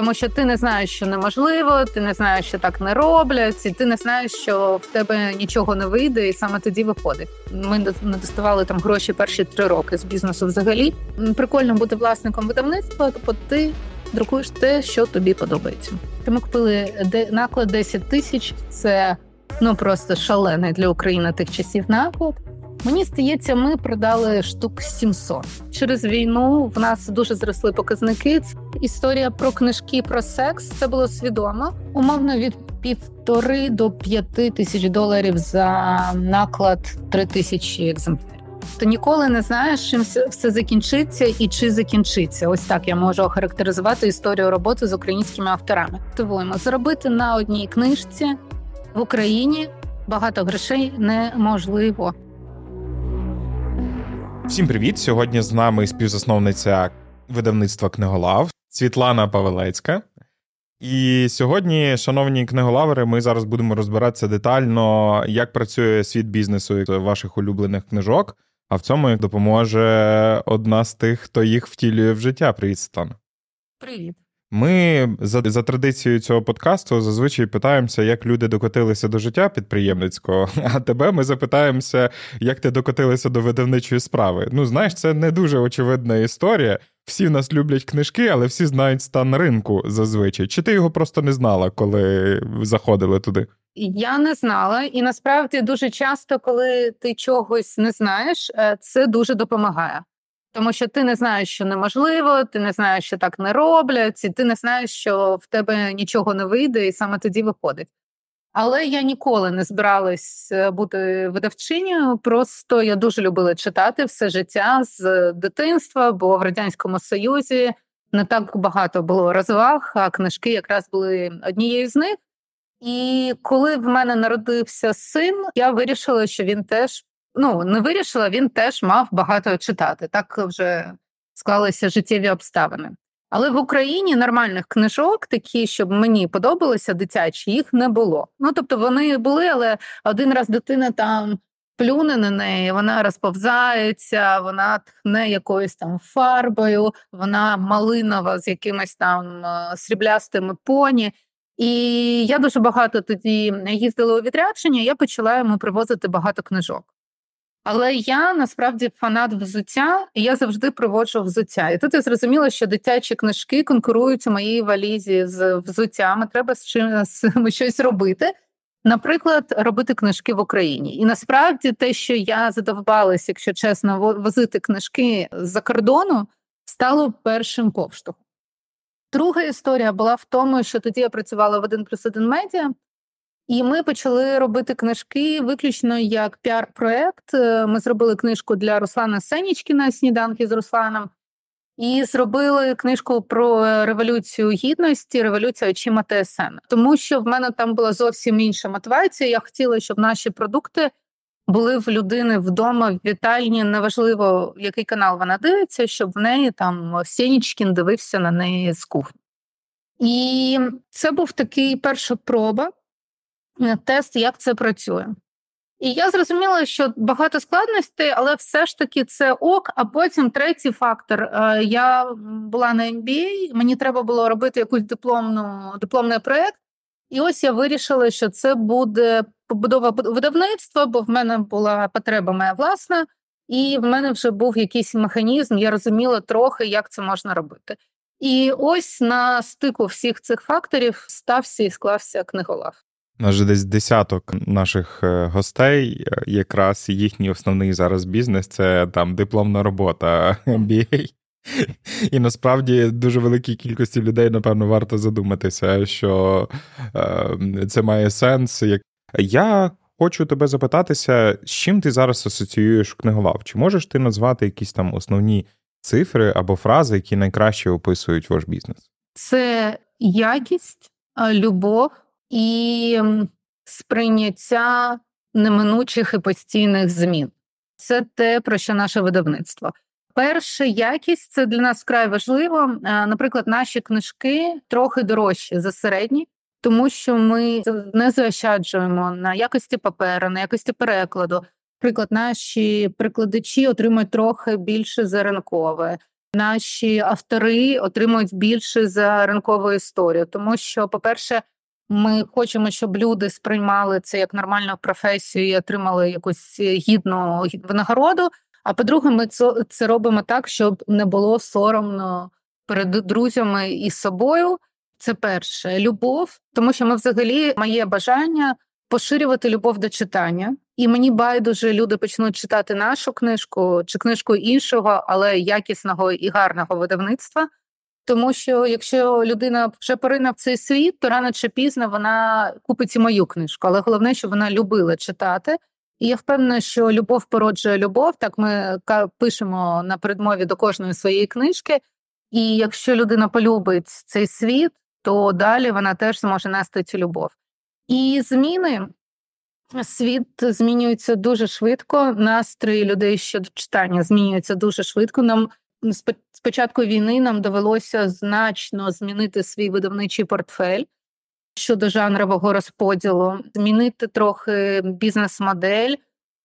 Тому що ти не знаєш, що неможливо, ти не знаєш, що так не роблять, і ти не знаєш, що в тебе нічого не вийде, і саме тоді виходить. Ми не доставали там гроші перші три роки з бізнесу. Взагалі прикольно бути власником видавництва, тобто ти друкуєш те, що тобі подобається. Ми купили наклад 10 тисяч. Це ну просто шалений для України тих часів наклад. Мені здається, ми продали штук 700. Через війну в нас дуже зросли показники. Історія про книжки про секс це було свідомо. Умовно від півтори до п'яти тисяч доларів за наклад три тисячі екземплярів. Ти ніколи не знаєш, чим все закінчиться і чи закінчиться. Ось так я можу охарактеризувати історію роботи з українськими авторами. Тивуємо заробити на одній книжці в Україні багато грошей неможливо. Всім привіт! Сьогодні з нами співзасновниця видавництва книголав Світлана Павелецька. І сьогодні, шановні книголавери, ми зараз будемо розбиратися детально, як працює світ бізнесу ваших улюблених книжок. А в цьому допоможе одна з тих, хто їх втілює в життя. Привіт, Світлана. Привіт. Ми за за традицією цього подкасту зазвичай питаємося, як люди докотилися до життя підприємницького. А тебе ми запитаємося, як ти докотилися до видавничої справи. Ну, знаєш, це не дуже очевидна історія. Всі в нас люблять книжки, але всі знають стан ринку зазвичай. Чи ти його просто не знала, коли заходили туди? Я не знала, і насправді дуже часто, коли ти чогось не знаєш, е, це дуже допомагає. Тому що ти не знаєш, що неможливо, ти не знаєш, що так не роблять, і ти не знаєш, що в тебе нічого не вийде, і саме тоді виходить. Але я ніколи не збиралась е, бути видавчиною. Просто я дуже любила читати все життя з дитинства, бо в радянському союзі не так багато було розваг, а книжки якраз були однією з них. І коли в мене народився син, я вирішила, що він теж ну не вирішила, він теж мав багато читати. Так вже склалися життєві обставини. Але в Україні нормальних книжок, такі, щоб мені подобалися дитячі, їх не було. Ну тобто вони були, але один раз дитина там плюне на неї, вона розповзається, вона тхне якоюсь там фарбою, вона малинова з якимись там е, сріблястими поні. І я дуже багато тоді їздила у відрядження, я почала йому привозити багато книжок. Але я насправді фанат взуття, і я завжди проводжу взуття. І тут я зрозуміла, що дитячі книжки конкурують у моїй валізі з взуттями. Треба з чимось щось робити. Наприклад, робити книжки в Україні. І насправді те, що я задовбалась, якщо чесно, возити книжки з-за кордону, стало першим повштовхом. Друга історія була в тому, що тоді я працювала в один плюс один медіа. І ми почали робити книжки виключно як піар-проект. Е, ми зробили книжку для Руслана Сенічкіна сніданки з Русланом, і зробили книжку про революцію гідності, революція очима ТСН. Тому що в мене там була зовсім інша мотивація. Я хотіла, щоб наші продукти були в людини вдома в вітальні. Неважливо, який канал вона дивиться, щоб в неї там Сенічкін дивився на неї з кухні. І це був такий перша проба. Е, тест, як це працює. І я зрозуміла, що багато складностей, але все ж таки це ок. А потім третій фактор. Е, я була на MBA, мені треба було робити якусь дипломну дипломний проєкт. І ось я вирішила, що це буде побудова видавництва, бо в мене була потреба моя власна, і в мене вже був якийсь механізм, я розуміла трохи, як це можна робити. І ось на стику всіх цих факторів стався і склався книголав. Нас десь десяток наших е, гостей, е, якраз їхній основний зараз бізнес це там дипломна робота MBA. І насправді дуже великій кількості людей, напевно, варто задуматися, що е, це має сенс. Я хочу тебе запитатися, з чим ти зараз асоціюєш книголав? Чи можеш ти назвати якісь там основні цифри або фрази, які найкраще описують ваш бізнес? Це якість, любов і сприйняття неминучих і постійних змін. Це те, про що наше видавництво. Перша якість це для нас вкрай важливо. Наприклад, наші книжки трохи дорожчі за середні, тому що ми не заощаджуємо на якості паперу, на якості перекладу. Наприклад, наші прикладачі отримують трохи більше за ринкове. наші автори отримують більше за ринкову історію, тому що, по-перше, ми хочемо, щоб люди сприймали це як нормальну професію і отримали якусь гідну винагороду. А по-друге, ми це, це робимо так, щоб не було соромно перед друзями і собою. Це перше любов, тому що ми взагалі моє бажання поширювати любов до читання. І мені байдуже люди почнуть читати нашу книжку чи книжку іншого, але якісного і гарного видавництва. Тому що якщо людина вже порине в цей світ, то рано чи пізно вона купить і мою книжку. Але головне, щоб вона любила читати. І я впевнена, що любов породжує любов. Так ми пишемо на передмові до кожної своєї книжки. І якщо людина полюбить цей світ, то далі вона теж зможе нести цю любов. І зміни світ змінюється дуже швидко. Настрої людей щодо читання змінюються дуже швидко. Нам з початку війни нам довелося значно змінити свій видавничий портфель щодо жанрового розподілу, змінити трохи бізнес-модель,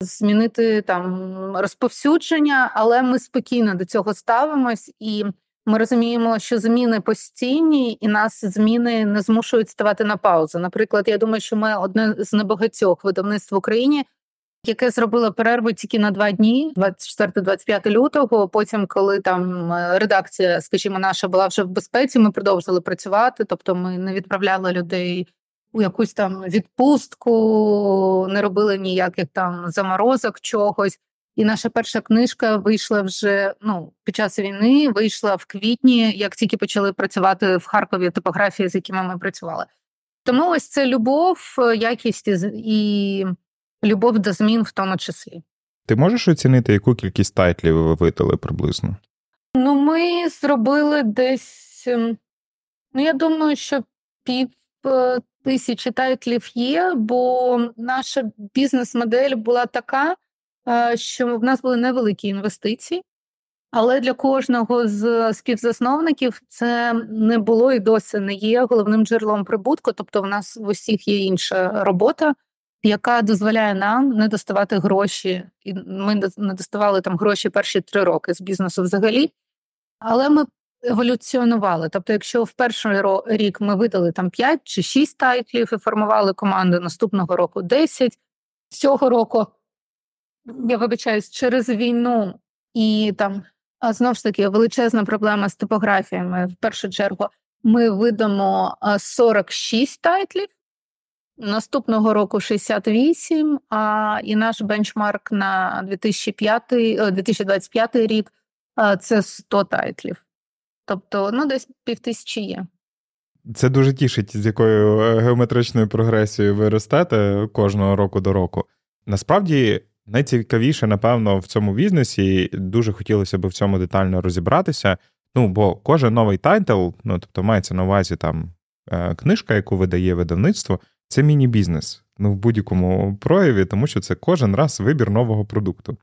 змінити там розповсюдження, але ми спокійно до цього ставимось і. Ми розуміємо, що зміни постійні, і нас зміни не змушують ставати на паузу. Наприклад, я думаю, що ми одне з небагатьох видавництв в Україні, яке зробило перерву тільки на два дні, 24-25 лютого. Потім, коли там е, редакція, скажімо, наша була вже в безпеці, ми продовжили працювати. Тобто, ми не відправляли людей у якусь там відпустку, не робили ніяких там заморозок чогось. І наша перша книжка вийшла вже ну під час війни. Вийшла в квітні, як тільки почали працювати в Харкові типографії, з якими ми працювали. Тому ось це любов, якість і любов до змін, в тому числі. Ти можеш оцінити, яку кількість тайтлів ви видали приблизно? Ну, ми зробили десь. Ем, ну, я думаю, що пів е, тисячі тайтлів є, бо наша бізнес-модель була така. Е, що в нас були невеликі інвестиції, але для кожного з співзасновників це не було і досі не є головним джерелом прибутку. Тобто, в нас в усіх є інша робота, яка дозволяє нам не доставати гроші, і ми не доставали там гроші перші три роки з бізнесу взагалі. Але ми еволюціонували. Тобто, якщо в перший рік ми видали там 5 чи 6 тайтлів і формували команду наступного року 10, цього року я вибачаюсь, через війну і там знову ж таки величезна проблема з типографіями. В першу чергу ми видамо 46 тайтлів. Наступного року 68, а і наш бенчмарк на 2005, 2025 рік це 100 тайтлів. Тобто, ну, десь півтисячі є. Це дуже тішить, з якою е, геометричною прогресією ви ростете кожного року до року. Насправді Найцікавіше, напевно, в цьому бізнесі дуже хотілося б в цьому детально розібратися. Ну, бо кожен новий тайтл, ну тобто мається на увазі там е, книжка, яку видає видавництво, це міні-бізнес. Ну, в будь-якому прояві, тому що це кожен раз вибір нового продукту.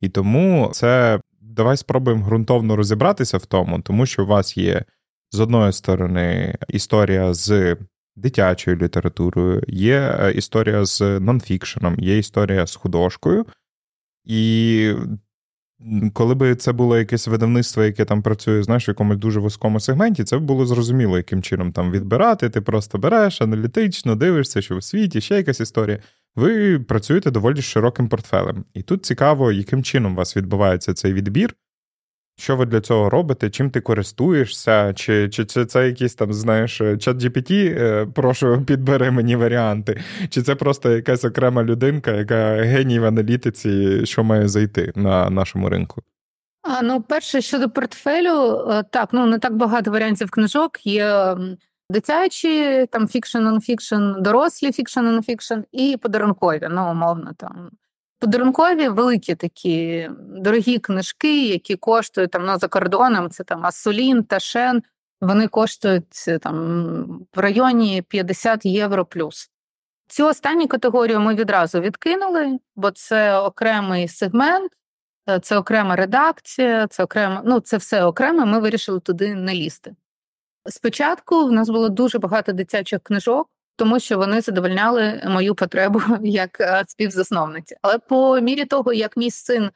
І тому це давай спробуємо ґрунтовно розібратися в тому, тому що у вас є з одної сторони історія з дитячою літературою, є е, історія з нонфікшеном, є історія з художкою. І коли би це було якесь видавництво, яке там працює, знаєш, в якомусь дуже вузькому сегменті, це було зрозуміло, яким чином там відбирати. Ти просто береш аналітично, дивишся, що в світі ще якась історія. Ви працюєте доволі широким портфелем. І тут цікаво, яким чином у вас відбувається цей відбір, що ви для цього робите? Чим ти користуєшся? Чи чи, чи це якийсь там, знаєш, чат GPT, е, прошу, підбери мені варіанти, чи це просто якась окрема людинка, яка геній в аналітиці, що має зайти на нашому ринку? А, Ну, перше, щодо портфелю, е, так, ну не так багато варіантів книжок. Є дитячі, там фікшн, нонфікшн, дорослі фікшн, нонфікшн і подарункові, ну, умовно там подарункові великі такі дорогі книжки, які коштують там ну, за кордоном. Це там Assouline, Taschen. Вони коштують там в районі 50 євро плюс. Цю останню категорію ми відразу відкинули, бо це окремий сегмент, е, це окрема редакція, це окремо, ну це все окремо. Ми вирішили туди не лізти. Спочатку в нас було дуже багато дитячих книжок, тому що вони задовольняли мою потребу як е, співзасновниці. Але по мірі того, як мій син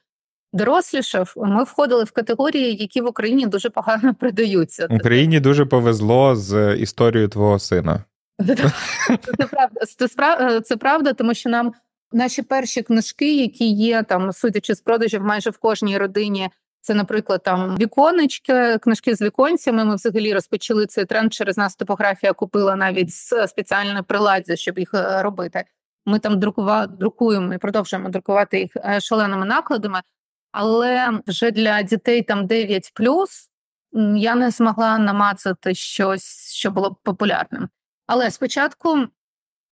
дорослішав, ми входили в категорії, які в Україні дуже погано продаються. Україні дуже повезло з історією твого сина. Це правда, це, це правда, тому що нам наші перші книжки, які є там, судячи з продажів, майже в кожній родині. Це, наприклад, там віконечки, книжки з віконцями. Ми взагалі розпочали цей тренд. Через нас типографія купила навіть спеціальне приладдя, щоб їх е, робити. Ми там друкува, друкуємо і продовжуємо друкувати їх е, шаленими накладами. Але вже для дітей там 9 я не змогла намацати щось, що було б популярним. Але спочатку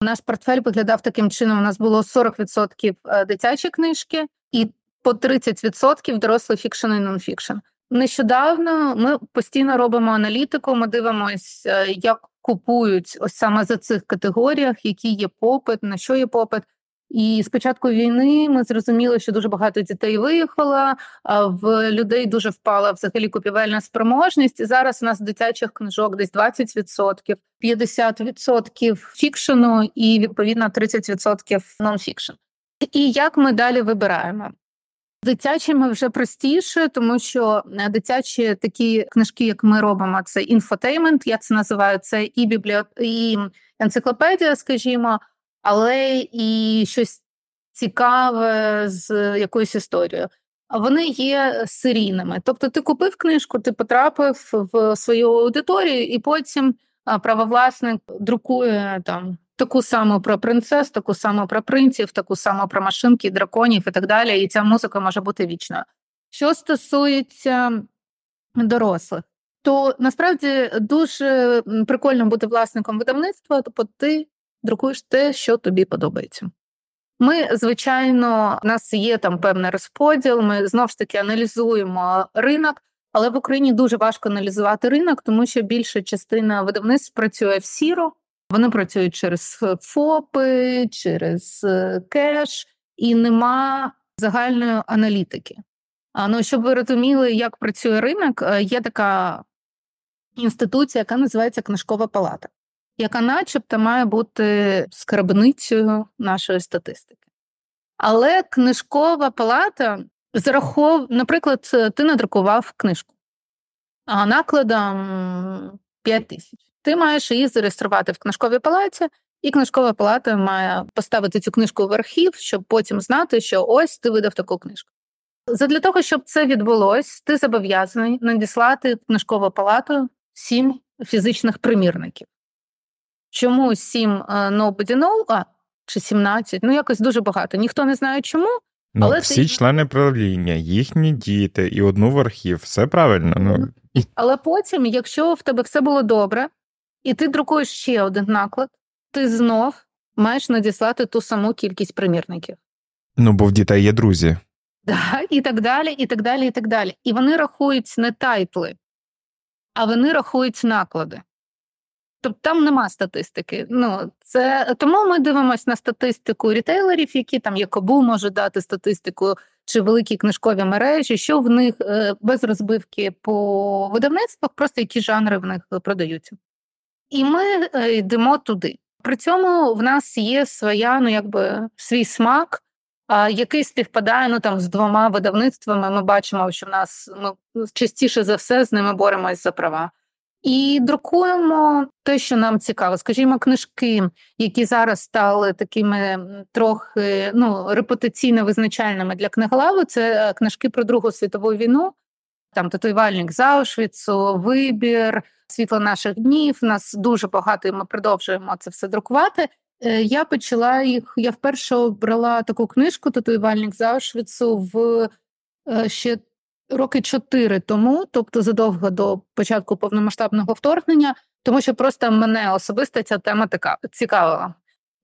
наш портфель виглядав таким чином: у нас було 40% е, дитячі книжки і по 30% дорослий фікшн і нонфікшн. Нещодавно ми постійно робимо аналітику. Ми дивимося, е, як купують ось саме за цих категоріях, які є попит, на що є попит. І з початку війни ми зрозуміли, що дуже багато дітей виїхало, в людей дуже впала взагалі купівельна спроможність. І зараз у нас дитячих книжок десь 20%, 50% фікшену і відповідно 30% нонфікшн. І як ми далі вибираємо? Дитячими вже простіше, тому що е, дитячі такі книжки, як ми робимо, це інфотеймент, я це називаю це і бібліот... і енциклопедія, скажімо але і щось цікаве з якоюсь історією. А вони є серійними. Тобто, ти купив книжку, ти потрапив в свою аудиторію, і потім правовласник друкує там таку саму про принцес, таку саму про принців, таку саму про машинки, драконів і так далі. І ця музика може бути вічною. Що стосується дорослих, то насправді дуже прикольно бути власником видавництва, тобто ти друкуєш те, що тобі подобається. Ми, звичайно, у нас є там певний розподіл, ми знову ж таки аналізуємо ринок, але в Україні дуже важко аналізувати ринок, тому що більша частина видавництв працює в сіро, вони працюють через ФОПи, через е, кеш, і нема загальної аналітики. А ну щоб ви розуміли, як працює ринок, е, є така інституція, яка називається Книжкова палата яка, начебто, має бути скарбницею нашої статистики. Але книжкова палата зарахов, наприклад, ти надрукував книжку, а накладом 5 тисяч. Ти маєш її зареєструвати в книжковій палаті, і книжкова палата має поставити цю книжку в архів, щоб потім знати, що ось ти видав таку книжку. Задля того, щоб це відбулось, ти зобов'язаний надіслати в книжкову палату сім фізичних примірників. Чому 7 е, а чи 17, ну якось дуже багато. Ніхто не знає чому. Ну, але Всі ти... члени правління, їхні діти і одну в архів, все правильно. Ну. Але потім, якщо в тебе все було добре, і ти друкуєш ще один наклад, ти знов маєш надіслати ту саму кількість примірників. Ну, бо в дітей є друзі. Да, І так далі, і так далі, і так далі. І вони рахують не тайтли, а вони рахують наклади. Тобто там нема статистики. Ну це тому ми дивимося на статистику рітейлерів, які там Якобу може дати статистику чи великі книжкові мережі, що в них е, без розбивки по видавництвах, просто які жанри в них продаються. І ми е, йдемо туди. При цьому в нас є своя, ну якби свій смак, який співпадає ну там з двома видавництвами. Ми бачимо, що в нас ми частіше за все з ними боремось за права. І друкуємо те, що нам цікаво. Скажімо, книжки, які зараз стали такими трохи ну, репутаційно визначальними для книголави, це е, книжки про Другу світову війну, там татуювальник Заушвіцу, вибір, світло наших днів. Нас дуже багато, і ми продовжуємо це все друкувати. Е, я почала їх. Я вперше обрала таку книжку Татуювальник Заушвіцу в е, ще роки чотири тому, тобто задовго до початку повномасштабного вторгнення, тому що просто мене особисто ця тема така цікавила.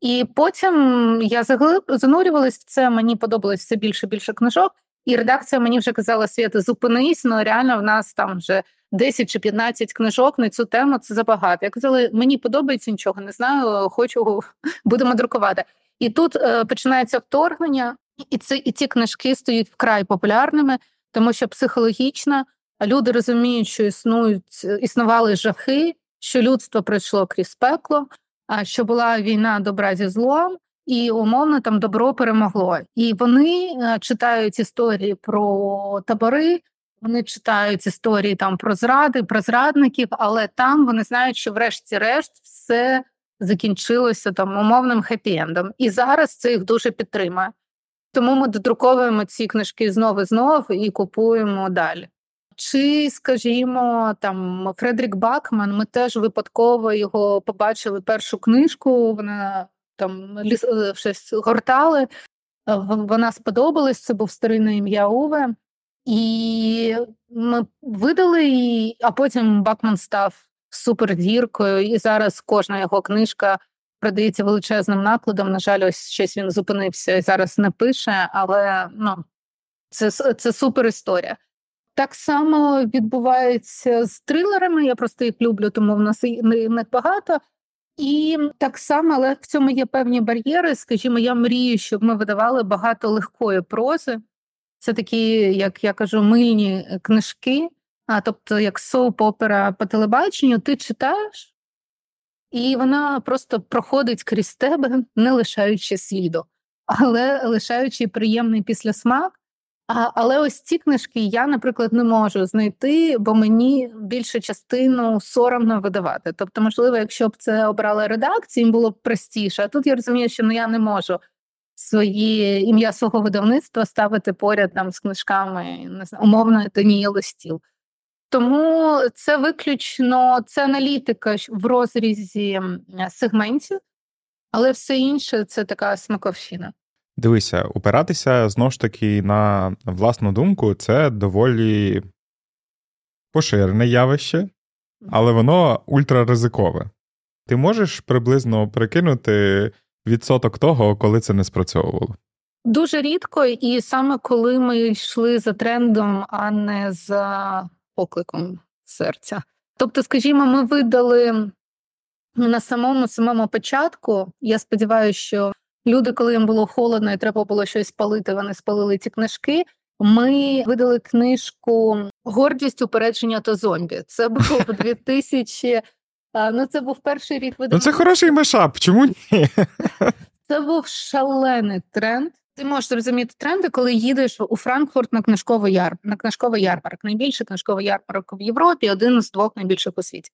І потім я заглиб занурювалась в це. Мені подобалось все більше і більше книжок, і редакція мені вже казала Свята, зупинись, ну реально в нас там вже 10 чи 15 книжок на цю тему. Це забагато. Я казала, мені подобається нічого, не знаю, хочу будемо друкувати. І тут е, починається вторгнення, і це і ці книжки стають вкрай популярними тому що психологічно люди розуміють, що існують існували жахи, що людство пройшло крізь пекло, а що була війна добра зі злом, і умовно там добро перемогло. І вони е, читають історії про табори, вони читають історії там про зради, про зрадників, але там вони знають, що, врешті-решт, все закінчилося там умовним хеппі-ендом. І зараз це їх дуже підтримує. Тому ми додруковуємо ці книжки знову і знову і купуємо далі. Чи, скажімо, там Фредерік Бакман, ми теж випадково його побачили першу книжку. Вона там ліс е, щось гортали. Е, вона сподобалась, це був старинне ім'я Уве. І ми видали її, а потім Бакман став супердіркою, і зараз кожна його книжка продається величезним накладом. На жаль, ось щось він зупинився і зараз не пише, але ну, це це супер історія. Так само відбувається з трилерами. Я просто їх люблю, тому в нас не багато. І так само, але в цьому є певні бар'єри. Скажімо, я мрію, щоб ми видавали багато легкої прози. Це такі, як я кажу, мильні книжки, а тобто, як соуп-опера по телебаченню, ти читаєш, і вона просто проходить крізь тебе, не лишаючи сліду, але лишаючи приємний післясмак. А, Але ось ці книжки я, наприклад, не можу знайти, бо мені більшу частину соромно видавати. Тобто, можливо, якщо б це обрала редакція, їм було б простіше. А тут я розумію, що ну я не можу своє ім'я свого видавництва ставити поряд там з книжками не знаю, умовно Даніїли стіл. Тому це виключно це аналітика в розрізі сегментів, але все інше це така смаковщина. Дивися, опиратися знову ж таки на власну думку це доволі поширене явище, але воно ультраризикове. Ти можеш приблизно прикинути відсоток того, коли це не спрацьовувало? Дуже рідко, і саме коли ми йшли за трендом, а не за покликом серця. Тобто, скажімо, ми видали на самому самому початку. Я сподіваюся, що люди, коли їм було холодно і треба було щось спалити, вони спалили ці книжки. Ми видали книжку Гордість упередження та зомбі. Це був 2000... Ну, це був перший рік видавання. Ну, Це хороший мешап. Чому ні? Це був шалений тренд. Ти можеш зрозуміти тренди, коли їдеш у Франкфурт на книжковий яр на книжковий ярмарок. Найбільший книжковий ярмарок в Європі, один з двох найбільших у світі.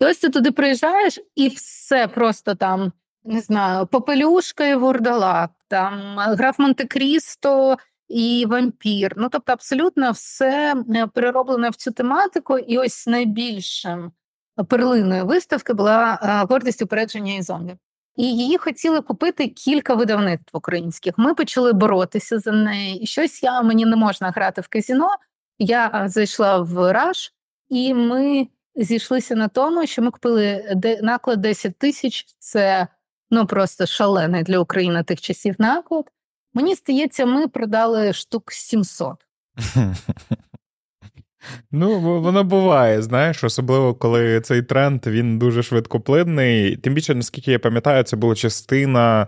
І ось ти туди приїжджаєш, і все просто там не знаю, Попелюшка і Вурдалак, там граф Монте-Крісто і вампір. Ну тобто, абсолютно все е, перероблене в цю тематику, і ось найбільшим перлиною виставки була е, гордість упередження і зомбі. І її хотіли купити кілька видавництв українських. Ми почали боротися за неї. І щось я мені не можна грати в казіно. Я е, зайшла в раш, і ми зійшлися на тому, що ми купили наклад 10 тисяч. Це ну просто шалений для України тих часів наклад. Мені здається, ми продали штук 700. Ну, воно буває, знаєш, особливо коли цей тренд він дуже швидкоплинний. Тим більше, наскільки я пам'ятаю, це була частина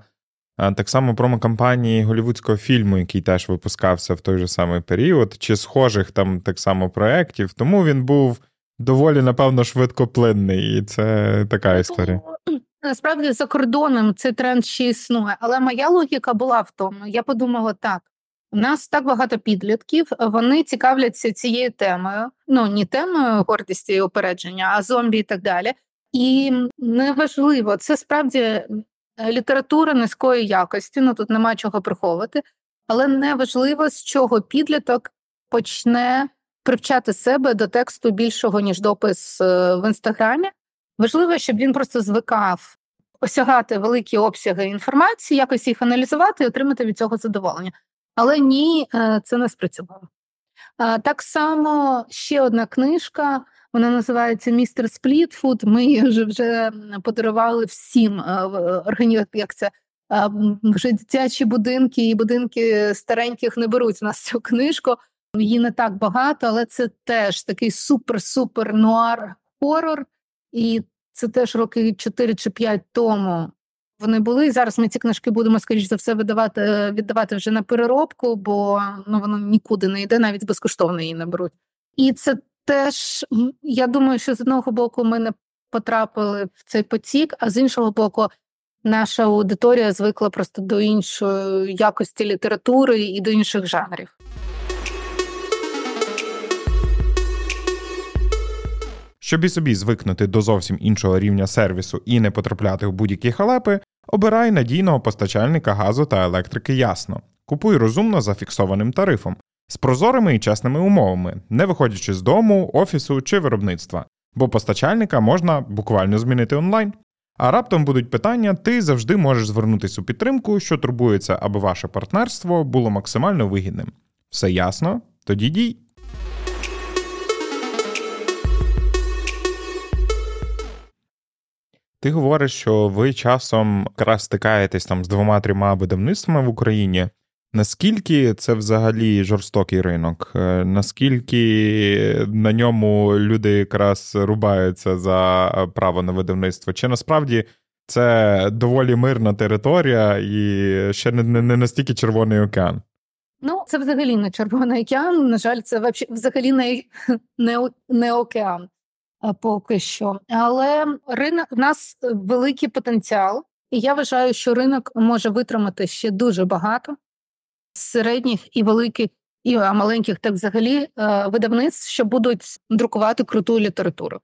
так само промокампанії голівудського фільму, який теж випускався в той же самий період, чи схожих там так само проєктів. Тому він був доволі, напевно, швидкоплинний, і це така ну, історія. Насправді за кордоном цей тренд ще існує, але моя логіка була в тому. Я подумала так: у нас так багато підлітків, вони цікавляться цією темою. Ну не темою гордості і опередження, а зомбі і так далі. І неважливо, це справді література низької якості. Ну тут нема чого приховувати, але неважливо, з чого підліток почне привчати себе до тексту більшого ніж допис е, в інстаграмі. Важливо, щоб він просто звикав осягати великі обсяги інформації, якось їх аналізувати і отримати від цього задоволення. Але ні, е, це не спрацювало. Так само ще одна книжка, вона називається Містер Сплітфуд. Ми її вже вже подарували всім е, як це вже дитячі будинки і будинки стареньких не беруть в нас цю книжку. Її не так багато, але це теж такий супер-супер нуар хорор. І це теж роки 4 чи 5 тому вони були. Зараз ми ці книжки будемо, скоріш за все, видавати, віддавати вже на переробку, бо ну, воно нікуди не йде, навіть безкоштовно її не беруть. І це теж, я думаю, що з одного боку ми не потрапили в цей потік, а з іншого боку, наша аудиторія звикла просто до іншої якості літератури і до інших жанрів. Щоб і собі звикнути до зовсім іншого рівня сервісу і не потрапляти в будь-які халепи, обирай надійного постачальника газу та електрики ясно. Купуй розумно за фіксованим тарифом, з прозорими і чесними умовами, не виходячи з дому, офісу чи виробництва, бо постачальника можна буквально змінити онлайн. А раптом будуть питання, ти завжди можеш звернутися у підтримку, що турбується, аби ваше партнерство було максимально вигідним. Все ясно? Тоді дій. Ти говориш, що ви часом якраз стикаєтесь там з двома-трьома видавництвами в Україні. Наскільки це взагалі жорстокий ринок? Е, наскільки на ньому люди якраз рубаються за право на видавництво? Чи насправді це доволі мирна територія і ще не, не настільки червоний океан? Ну, це взагалі не червоний океан. На жаль, це взагалі не, не, не океан поки що. Але ринок в нас великий потенціал, і я вважаю, що ринок може витримати ще дуже багато середніх і великих, і маленьких, так взагалі, е, видавництв, що будуть друкувати круту літературу.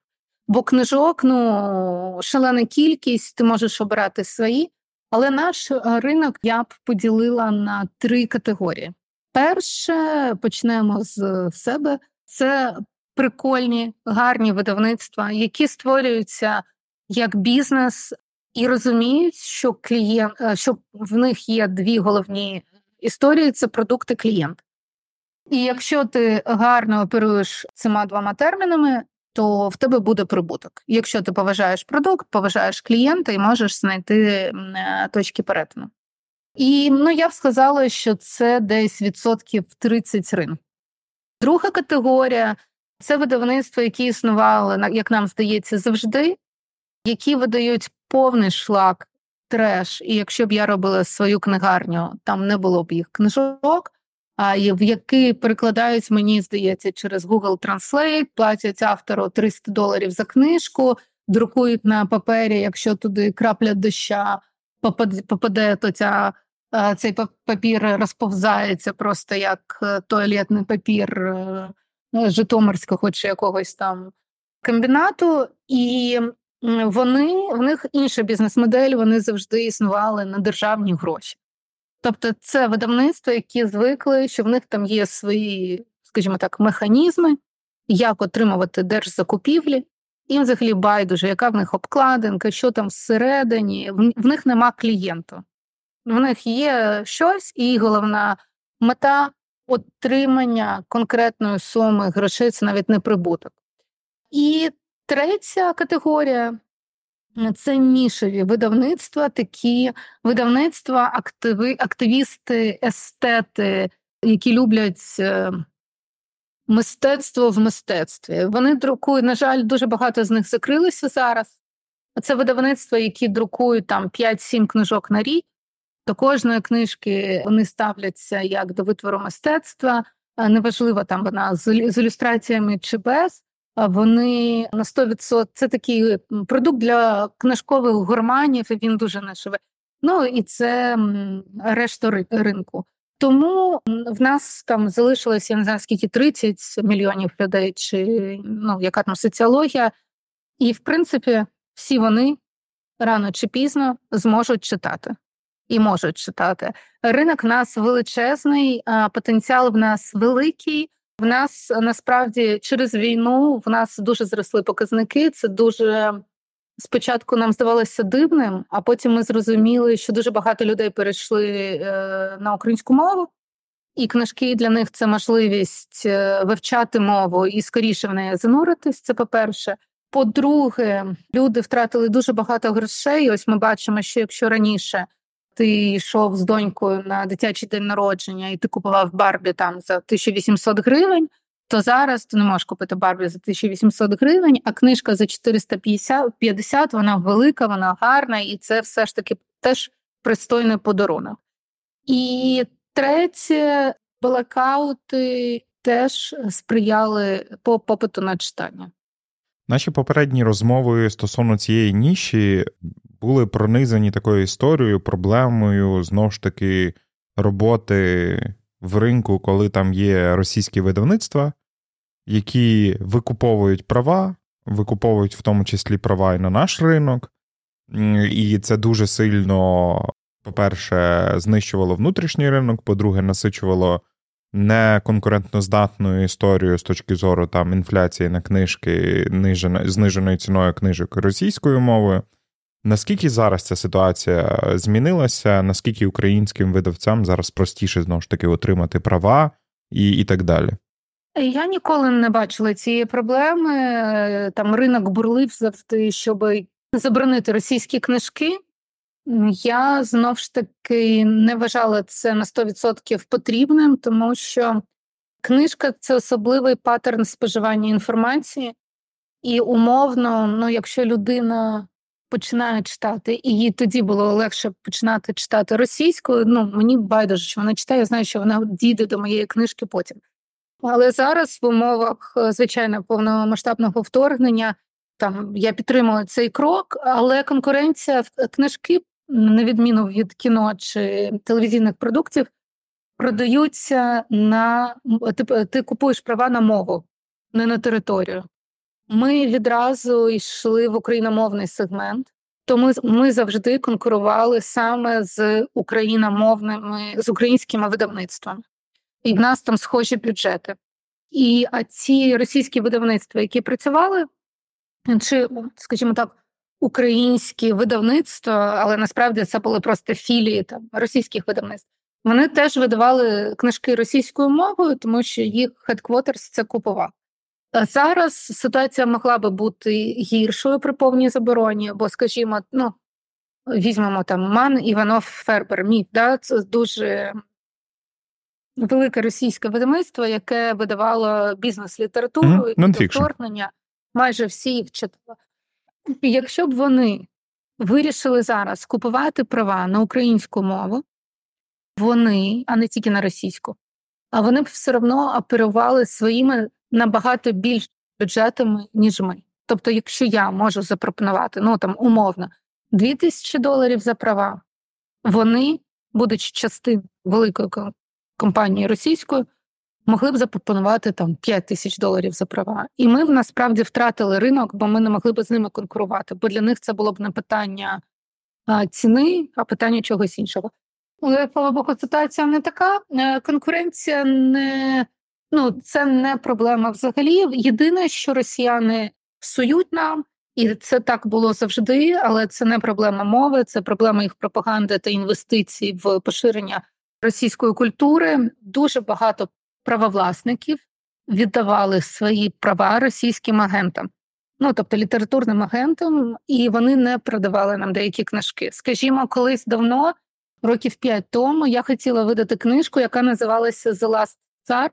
Бо книжок, ну шалена кількість, ти можеш обирати свої. Але наш е, ринок я б поділила на три категорії. Перше, почнемо з себе, це прикольні, гарні видавництва, які створюються як бізнес і розуміють, що клієнт, е, що в них є дві головні історії це продукти клієнт. І якщо ти гарно оперуєш цими двома термінами, то в тебе буде прибуток. Якщо ти поважаєш продукт, поважаєш клієнта і можеш знайти е, точки перетину. І ну я б сказала, що це десь відсотків 30 ринку. Друга категорія це видавництва, які існували, як нам здається, завжди, які видають повний шлак треш, і якщо б я робила свою книгарню, там не було б їх книжок, а в які перекладають, мені здається, через Google Translate, платять автору 300 доларів за книжку, друкують на папері, якщо туди крапля доща попаде, попаде то ця. Цей папір розповзається просто як е, туалетний папір е, Житомирського чи якогось там комбінату, і вони в них інша бізнес-модель, вони завжди існували на державні гроші. Тобто, це видавництва, які звикли, що в них там є свої, скажімо так, механізми, як отримувати держзакупівлі. Їм взагалі байдуже, яка в них обкладинка, що там всередині, в них нема клієнту. В них є щось, і головна мета отримання конкретної суми грошей це навіть не прибуток. І Третя категорія це нішеві видавництва, такі видавництва, активи, активісти, естети, які люблять е, мистецтво в мистецтві. Вони друкують, на жаль, дуже багато з них закрилися зараз. Це видавництва, які друкують там 5-7 книжок на рік. До кожної книжки вони ставляться як до витвору мистецтва. Неважливо, там вона з ілюстраціями чи без вони на 100% це такий продукт для книжкових гурманів, і він дуже нешевий. Ну і це решта ринку. Тому в нас там залишилось, я не знаю, скільки 30 мільйонів людей, чи ну, яка там соціологія, і в принципі всі вони рано чи пізно зможуть читати і можуть читати. Ринок в нас величезний, потенціал в нас великий. В нас е, насправді через війну в нас дуже зросли показники. Це дуже спочатку нам здавалося дивним, а потім ми зрозуміли, що дуже багато людей перейшли е, на українську мову, і книжки для них це можливість е, вивчати мову і скоріше в неї зануритись. Це по-перше. По-друге, люди втратили дуже багато грошей. Ось ми бачимо, що якщо раніше ти йшов з донькою на дитячий день народження, і ти купував Барбі там за 1800 гривень, то зараз ти не можеш купити Барбі за 1800 гривень, а книжка за 450, вона велика, вона гарна, і це все ж таки теж пристойний подарунок. І третє, блекаути теж сприяли по попиту на читання. Наші попередні розмови стосовно цієї ніші були пронизані такою історією, проблемою знову ж таки роботи в ринку, коли там є російські видавництва, які викуповують права, викуповують в тому числі права і на наш ринок, і це дуже сильно, по-перше, знищувало внутрішній ринок, по-друге, насичувало неконкурентноздатною історією з точки зору там інфляції на книжки, зниженою ціною книжок російською мовою. Наскільки зараз ця ситуація змінилася? Наскільки українським видавцям зараз простіше знову ж таки отримати права і, і так далі? Я ніколи не бачила цієї проблеми. Там ринок бурлив завжди, щоб заборонити російські книжки. Я знов ж таки не вважала це на 100% потрібним, тому що книжка це особливий паттерн споживання інформації, і умовно, ну, якщо людина починає читати, і їй тоді було легше починати читати російською, ну мені байдуже, що вона читає, я знаю, що вона дійде до моєї книжки потім. Але зараз в умовах звичайно повномасштабного вторгнення там я підтримую цей крок, але конкуренція в книжки на відміну від кіно чи телевізійних продуктів, продаються на ти, ти купуєш права на мову, не на територію. Ми відразу йшли в україномовний сегмент, тому ми завжди конкурували саме з україномовними, з українськими видавництвами. І в нас там схожі бюджети. І а ці російські видавництва, які працювали, чи, скажімо так, українські видавництва, але насправді це були просто філії там російських видавництв. Вони теж видавали книжки російською мовою, тому що їх хедквотерс це купував. А зараз ситуація могла би бути гіршою при повній забороні, бо, скажімо, ну візьмемо там Ман Іванов Фербер, Міф, да, це дуже велике російське видавництво, яке видавало бізнес-літературу mm-hmm. і вторгнення. Майже всі їх читали. Якщо б вони вирішили зараз купувати права на українську мову, вони, а не тільки на російську, а вони б все одно оперували своїми набагато більш бюджетами, ніж ми. Тобто, якщо я можу запропонувати, ну там умовно, 2000 доларів за права, вони, будучи частиною великої компанії російської, могли б запропонувати там 5 тисяч доларів за права. І ми б насправді втратили ринок, бо ми не могли б з ними конкурувати. Бо для них це було б не питання ціни, а питання чогось іншого. Але слава Богу, ситуація не така. Е, конкуренція не ну це не проблема взагалі. Єдине, що росіяни псують нам. І це так було завжди, але це не проблема мови, це проблема їх пропаганди та інвестицій в поширення російської культури. Дуже багато правовласників віддавали свої права російським агентам, ну тобто літературним агентам, і вони не продавали нам деякі книжки. Скажімо, колись давно, років п'ять тому, я хотіла видати книжку, яка називалася «The Last Tsar»,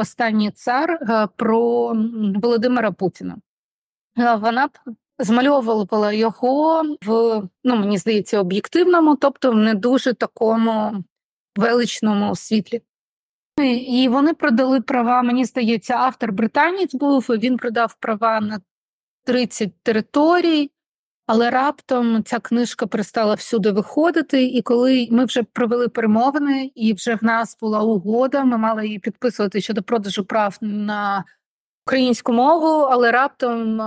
Останній цар е, про Володимира Путіна. Е, вона змальовувала його в, ну мені здається, об'єктивному, тобто в не дуже такому величному світлі. І вони продали права. Мені здається, автор британець був. Він продав права на 30 територій, але раптом ця книжка перестала всюди виходити. І коли ми вже провели перемовини, і вже в нас була угода, ми мали її підписувати щодо продажу прав на українську мову, але раптом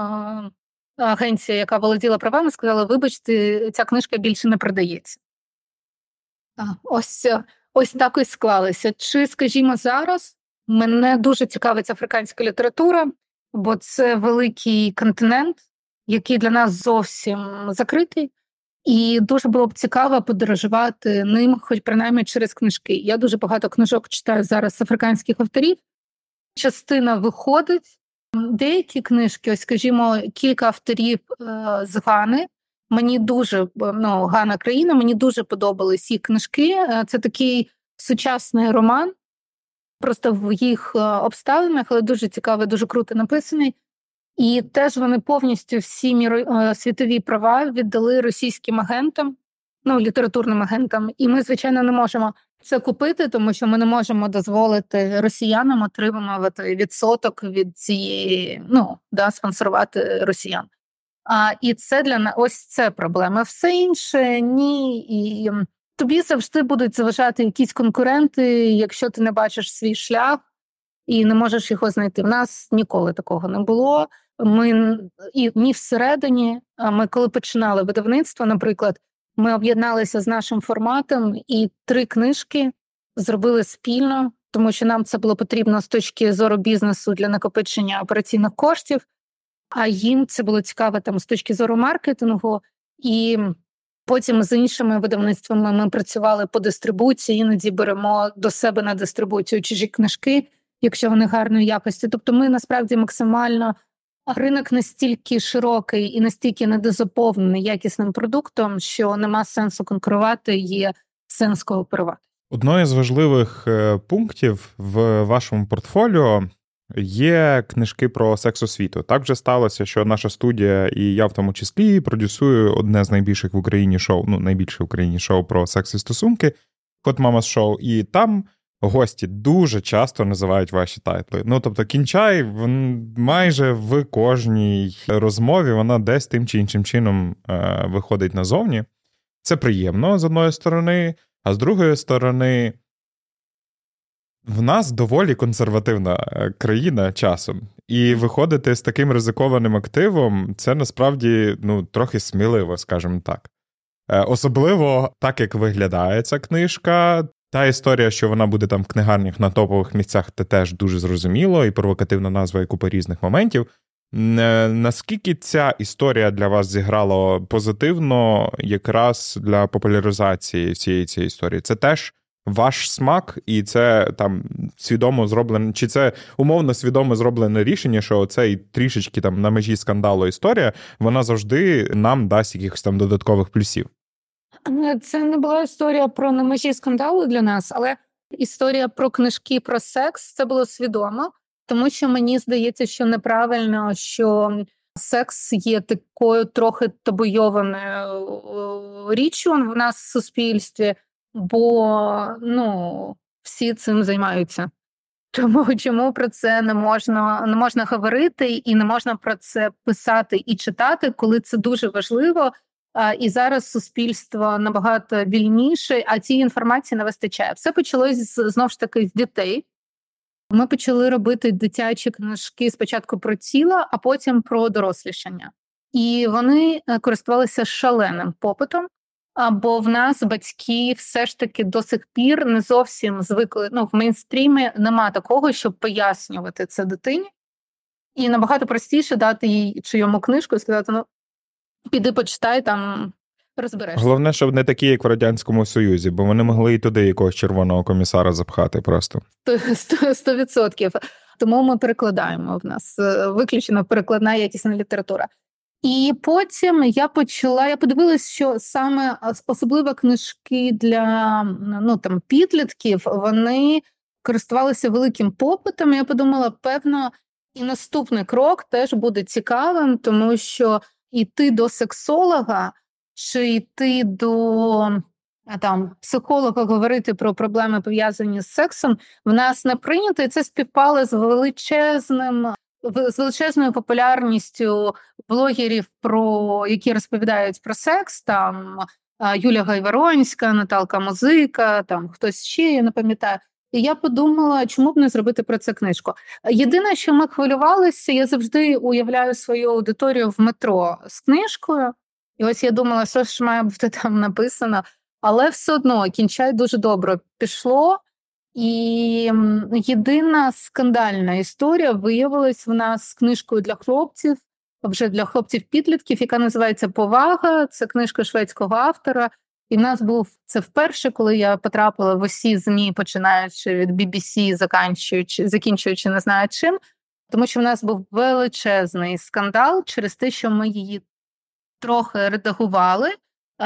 агенція, яка володіла правами, сказала: вибачте, ця книжка більше не продається. Ось Ось так і склалося. Чи, скажімо, зараз мене дуже цікавить африканська література, бо це великий континент, який для нас зовсім закритий, і дуже було б цікаво подорожувати ним, хоч принаймні через книжки. Я дуже багато книжок читаю зараз африканських авторів. Частина виходить. Деякі книжки, ось скажімо, кілька авторів е, з Гани, Мені дуже ну, Гана країна, мені дуже подобались їх книжки. Е, це такий сучасний роман, просто в їх е, обставинах, але дуже цікавий, дуже круто написаний. І теж вони повністю всі міро... Е, світові права віддали російським агентам, ну літературним агентам. І ми, звичайно, не можемо це купити, тому що ми не можемо дозволити росіянам отримувати відсоток від цієї, ну да, спонсорувати росіян. А, І це для нас ось це проблема. Все інше ні. І тобі завжди будуть заважати якісь конкуренти, якщо ти не бачиш свій шлях і не можеш його знайти. В нас ніколи такого не було. Ми і ні всередині. Ми коли починали видавництво, наприклад, ми об'єдналися з нашим форматом і три книжки зробили спільно, тому що нам це було потрібно з точки зору бізнесу для накопичення операційних коштів. А їм це було цікаво там з точки зору маркетингу, і потім з іншими видавництвами ми працювали по дистрибуції, іноді беремо до себе на дистрибуцію чужі книжки, якщо вони гарної якості. Тобто, ми насправді максимально ринок настільки широкий і настільки недозаповнений якісним продуктом, що нема сенсу конкурувати, є сенс кооперувати. Одною з важливих е, пунктів в вашому портфоліо є книжки про секс освіту. Так вже сталося, що наша студія, і я в тому числі продюсую одне з найбільших в Україні шоу, ну найбільше в Україні шоу про секс і стосунки, Кот Мамас Шоу. І там гості дуже часто називають ваші тайтли. Ну тобто, кінчай майже в кожній розмові вона десь тим чи іншим чином е, виходить назовні. Це приємно з одної сторони, а з другої сторони. В нас доволі консервативна е, країна часом, і виходити з таким ризикованим активом це насправді ну, трохи сміливо, скажімо так. Е, особливо так, як виглядає ця книжка, та історія, що вона буде там в книгарнях на топових місцях, це теж дуже зрозуміло, і провокативна назва і купа різних моментів. Е, наскільки ця історія для вас зіграла позитивно, якраз для популяризації всієї цієї історії? Це теж ваш смак, і це там свідомо зроблене, чи це умовно свідомо зроблене рішення, що цей трішечки там на межі скандалу історія, вона завжди нам дасть якихось там додаткових плюсів. Це не була історія про на межі скандалу для нас, але історія про книжки про секс це було свідомо, тому що мені здається, що неправильно, що секс є такою трохи табойованою е, річчю в нас в суспільстві, бо ну, всі цим займаються. Тому чому про це не можна не можна говорити і не можна про це писати і читати, коли це дуже важливо і зараз суспільство набагато вільніше, а цієї інформації не вистачає. Все почалось знову ж таки з дітей. Ми почали робити дитячі книжки спочатку про тіло, а потім про дорослішання. І вони е, користувалися шаленим попитом. Бо в нас батьки все ж таки до сих пір не зовсім звикли. Ну, в мейнстрімі нема такого, щоб пояснювати це дитині, і набагато простіше дати їй чи йому книжку і сказати: ну Піди почитай там. Розберешся. Головне, щоб не такі, як в Радянському Союзі, бо вони могли і туди якогось червоного комісара запхати просто. Сто відсотків. Тому ми перекладаємо в нас е, виключена перекладна якісна література. І потім я почала, я подивилась, що саме особливо книжки для ну там підлітків вони користувалися великим попитом. Я подумала, певно, і наступний крок теж буде цікавим, тому що йти до сексолога чи йти до там психолога говорити про проблеми пов'язані з сексом, в нас не прийнято, і це співпало з величезним. З величезною популярністю блогерів, про які розповідають про секс, там Юля Гайворонська, Наталка Музика, там хтось ще я не пам'ятаю. І я подумала, чому б не зробити про це книжку. Єдине, що ми хвилювалися, я завжди уявляю свою аудиторію в метро з книжкою, і ось я думала, що ж має бути там написано, але все одно кінчай дуже добре пішло. І єдина скандальна історія виявилась в нас з книжкою для хлопців, вже для хлопців-підлітків, яка називається Повага. Це книжка шведського автора. І в нас був це вперше, коли я потрапила в усі змі, починаючи від BBC, закінчуючи, закінчуючи не знаю чим, тому що в нас був величезний скандал через те, що ми її трохи редагували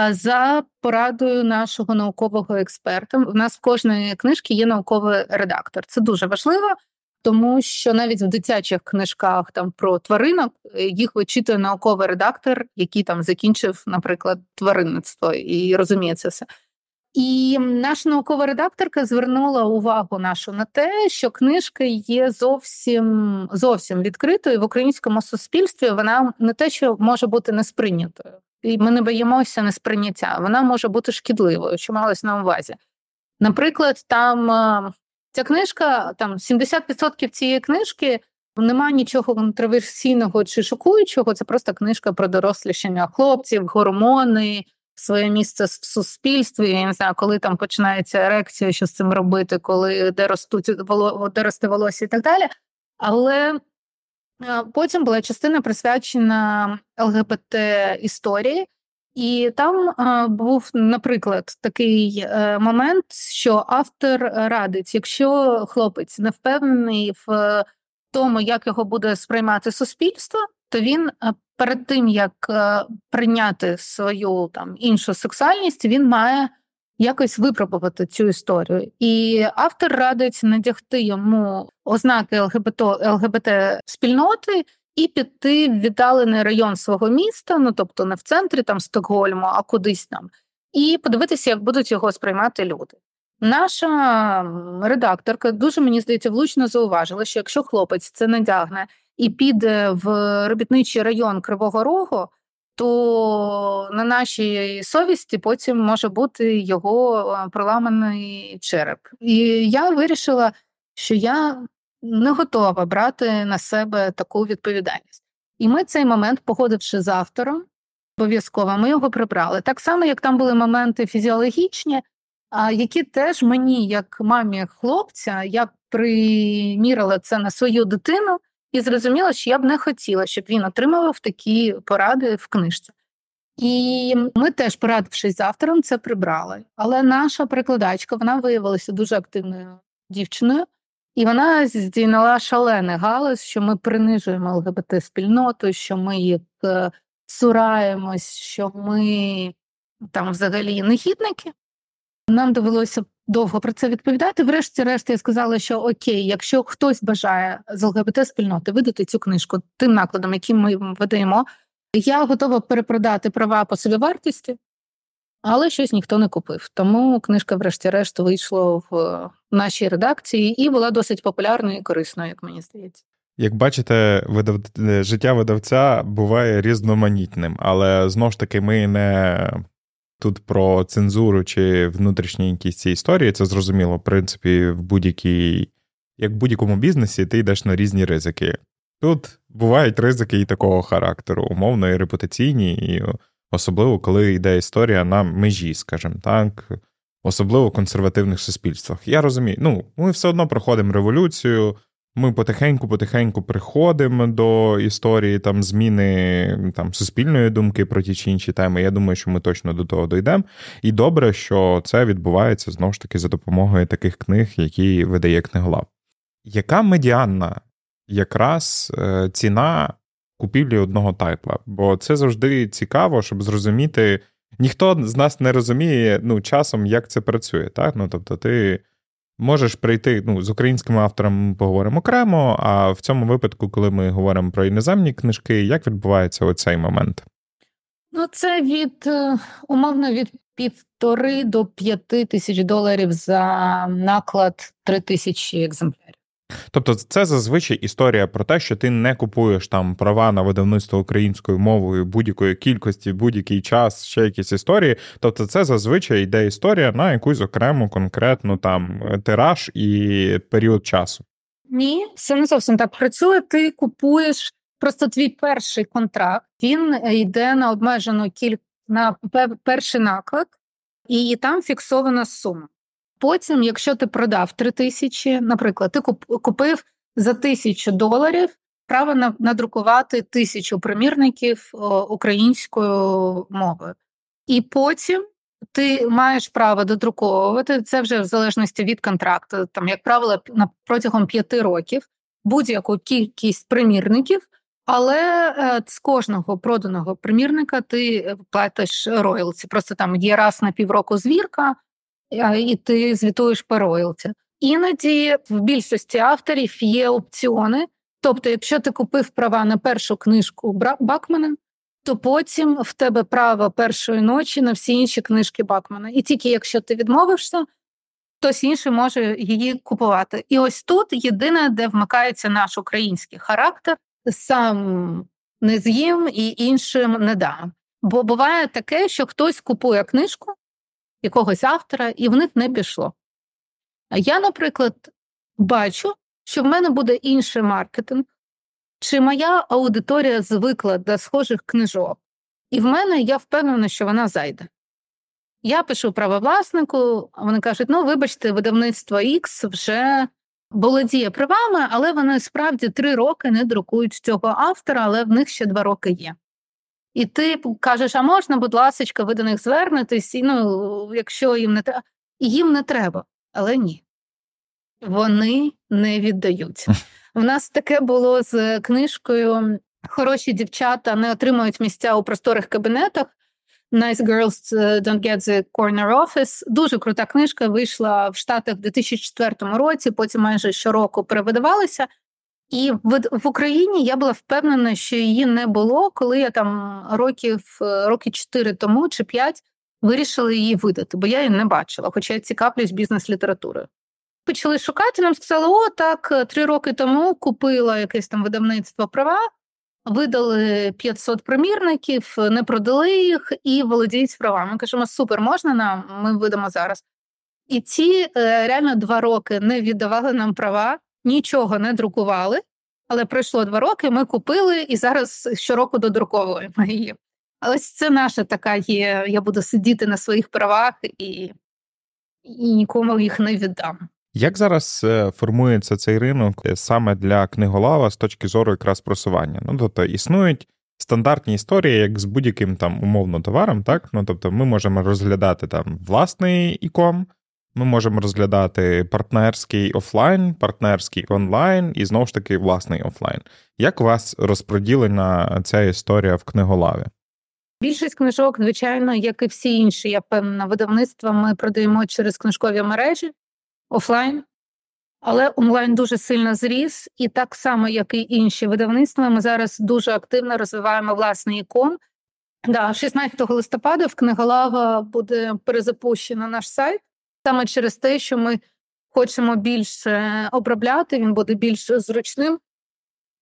за порадою нашого наукового експерта. У нас в кожної книжки є науковий редактор. Це дуже важливо, тому що навіть в дитячих книжках там про тваринок е, їх вичитує науковий редактор, який там закінчив, наприклад, тваринництво і розуміє це все. І наша наукова редакторка звернула увагу нашу на те, що книжка є зовсім зовсім відкритою в українському суспільстві. Вона не те, що може бути несприйнятою, і ми не боїмося несприйняття. Вона може бути шкідливою, що малось на увазі. Наприклад, там е, ця книжка, там 70% цієї книжки. Немає нічого контроверсійного чи шокуючого. Це просто книжка про дорослішання хлопців, гормони, своє місце в суспільстві. Я не знаю, коли там починається ерекція, що з цим робити, коли де ростуть де росте волосся і так далі. Але потім була частина присвячена ЛГБТ історії. І там а, був, наприклад, такий е, момент, що автор радить, якщо хлопець не впевнений в тому, як його буде сприймати суспільство, то він е, перед тим як е, прийняти свою там іншу сексуальність, він має якось випробувати цю історію. І автор радить надягти йому ознаки ЛГБТ ЛГБТ спільноти. І піти в віддалений район свого міста, ну тобто не в центрі там Стокгольму, а кудись там, і подивитися, як будуть його сприймати люди. Наша редакторка дуже мені здається влучно зауважила, що якщо хлопець це надягне і піде в робітничий район Кривого Рогу, то на нашій совісті потім може бути його е, проламаний череп. І я вирішила, що я не готова брати на себе таку відповідальність. І ми цей момент, погодивши з автором, обов'язково ми його прибрали. Так само, як там були моменти фізіологічні, які теж мені, як мамі хлопця, я примірила це на свою дитину і зрозуміла, що я б не хотіла, щоб він отримував такі поради в книжці. І ми теж, порадившись з автором, це прибрали. Але наша перекладачка вона виявилася дуже активною дівчиною, і вона здійняла шалений галас, що ми принижуємо ЛГБТ спільноту, що ми їх е, цураємось, що ми там взагалі негідники. Нам довелося довго про це відповідати. Врешті-решт, я сказала, що окей, якщо хтось бажає з ЛГБТ спільноти видати цю книжку тим накладом, яким ми видаємо, я готова перепродати права по собівартості, але щось ніхто не купив. Тому книжка, врешті-решт, вийшла в нашій редакції і була досить популярною і корисною, як мені здається. Як бачите, видав... життя видавця буває різноманітним, але знову ж таки, ми не тут про цензуру чи внутрішні якісь ці історії, це зрозуміло, в принципі, в будь-якій, як в будь-якому бізнесі, ти йдеш на різні ризики. Тут бувають ризики і такого характеру, умовно, і репутаційні, і особливо, коли йде історія на межі, скажімо так, особливо в консервативних суспільствах. Я розумію, ну, ми все одно проходимо революцію, ми потихеньку-потихеньку приходимо до історії там зміни там суспільної думки про ті чи інші теми. Я думаю, що ми точно до того дійдемо. І добре, що це відбувається знову ж таки за допомогою таких книг, які видає книголав. Яка медіанна якраз е, ціна купівлі одного тайтла? Бо це завжди цікаво, щоб зрозуміти. Ніхто з нас не розуміє ну, часом, як це працює. Так? Ну, Тобто, ти Можеш прийти ну, з українськими авторами поговоримо окремо, а в цьому випадку, коли ми говоримо про іноземні книжки, як відбувається оцей момент? Ну, це від е, умовно від півтори до п'яти тисяч доларів за наклад три тисячі екземплярів. Тобто, це зазвичай історія про те, що ти не купуєш там права на видавництво українською мовою будь-якої кількості, будь-який час, ще якісь історії. Тобто, це зазвичай йде історія на якусь окрему конкретну там тираж і період часу. Ні, це не зовсім так працює. Ти купуєш просто твій перший контракт. Він йде на обмежену кількість на перший наклад, і там фіксована сума. Потім, якщо ти продав 3 тисячі, наприклад, ти купив за тисячу доларів право надрукувати тисячу примірників українською мовою, і потім ти маєш право додруковувати це вже в залежності від контракту, там, як правило, протягом п'яти років будь-яку кількість примірників. Але е, з кожного проданого примірника ти платиш роялці. Просто там є раз на півроку звірка, і ти звітуєш по роялті. Іноді в більшості авторів є опціони. Тобто, якщо ти купив права на першу книжку Бакмана, то потім в тебе право першої ночі на всі інші книжки Бакмана. І тільки якщо ти відмовишся, хтось інший може її купувати. І ось тут єдине, де вмикається наш український характер, сам не з'їм і іншим не дам. Бо буває таке, що хтось купує книжку якогось автора, і в них не пішло. Я, наприклад, бачу, що в мене буде інший маркетинг, чи моя аудиторія звикла до схожих книжок, і в мене я впевнена, що вона зайде. Я пишу правовласнику, вони кажуть: ну, вибачте, видавництво X вже володіє правами, але вони справді три роки не друкують цього автора, але в них ще два роки є. І ти кажеш, а можна, будь ласка, ви до них звернетесь, і ну, якщо їм не треба, їм не треба, але ні. Вони не віддають. У нас таке було з книжкою Хороші дівчата не отримують місця у просторих кабінетах. Nice Girls е, Don't Get the Corner Office. Дуже крута книжка вийшла в Штатах в 2004 році, потім майже щороку перевидавалася. І в, Україні я була впевнена, що її не було, коли я там років е, роки 4 тому чи 5 вирішила її видати, бо я її не бачила, хоча я цікавлюсь бізнес-літературою. Почали шукати, нам сказали, о, так, три роки тому купила якесь там видавництво права, видали 500 примірників, не продали їх і володіють правами. Ми кажемо, супер, можна нам? Ми видамо зараз. І ці е, реально два роки не віддавали нам права, нічого не друкували, але пройшло два роки, ми купили і зараз щороку додруковуємо її. Ось це наша така є. Я буду сидіти на своїх правах і, і нікому їх не віддам. Як зараз е, формується цей ринок е, саме для книголава з точки зору якраз просування? Ну тобто існують стандартні історії, як з будь-яким там умовно товаром, так? Ну тобто, ми можемо розглядати там власний іком, ми можемо розглядати партнерський офлайн, партнерський онлайн і знову ж таки власний офлайн. Як у вас розподілена ця історія в книголаві? Більшість книжок, звичайно, як і всі інші, я певна, видавництва ми продаємо через книжкові мережі офлайн, але онлайн дуже сильно зріс, і так само, як і інші видавництва, ми зараз дуже активно розвиваємо власний ікон. Да, 16 листопада в книголава буде перезапущено наш сайт саме через те, що ми хочемо більше обробляти, він буде більш зручним,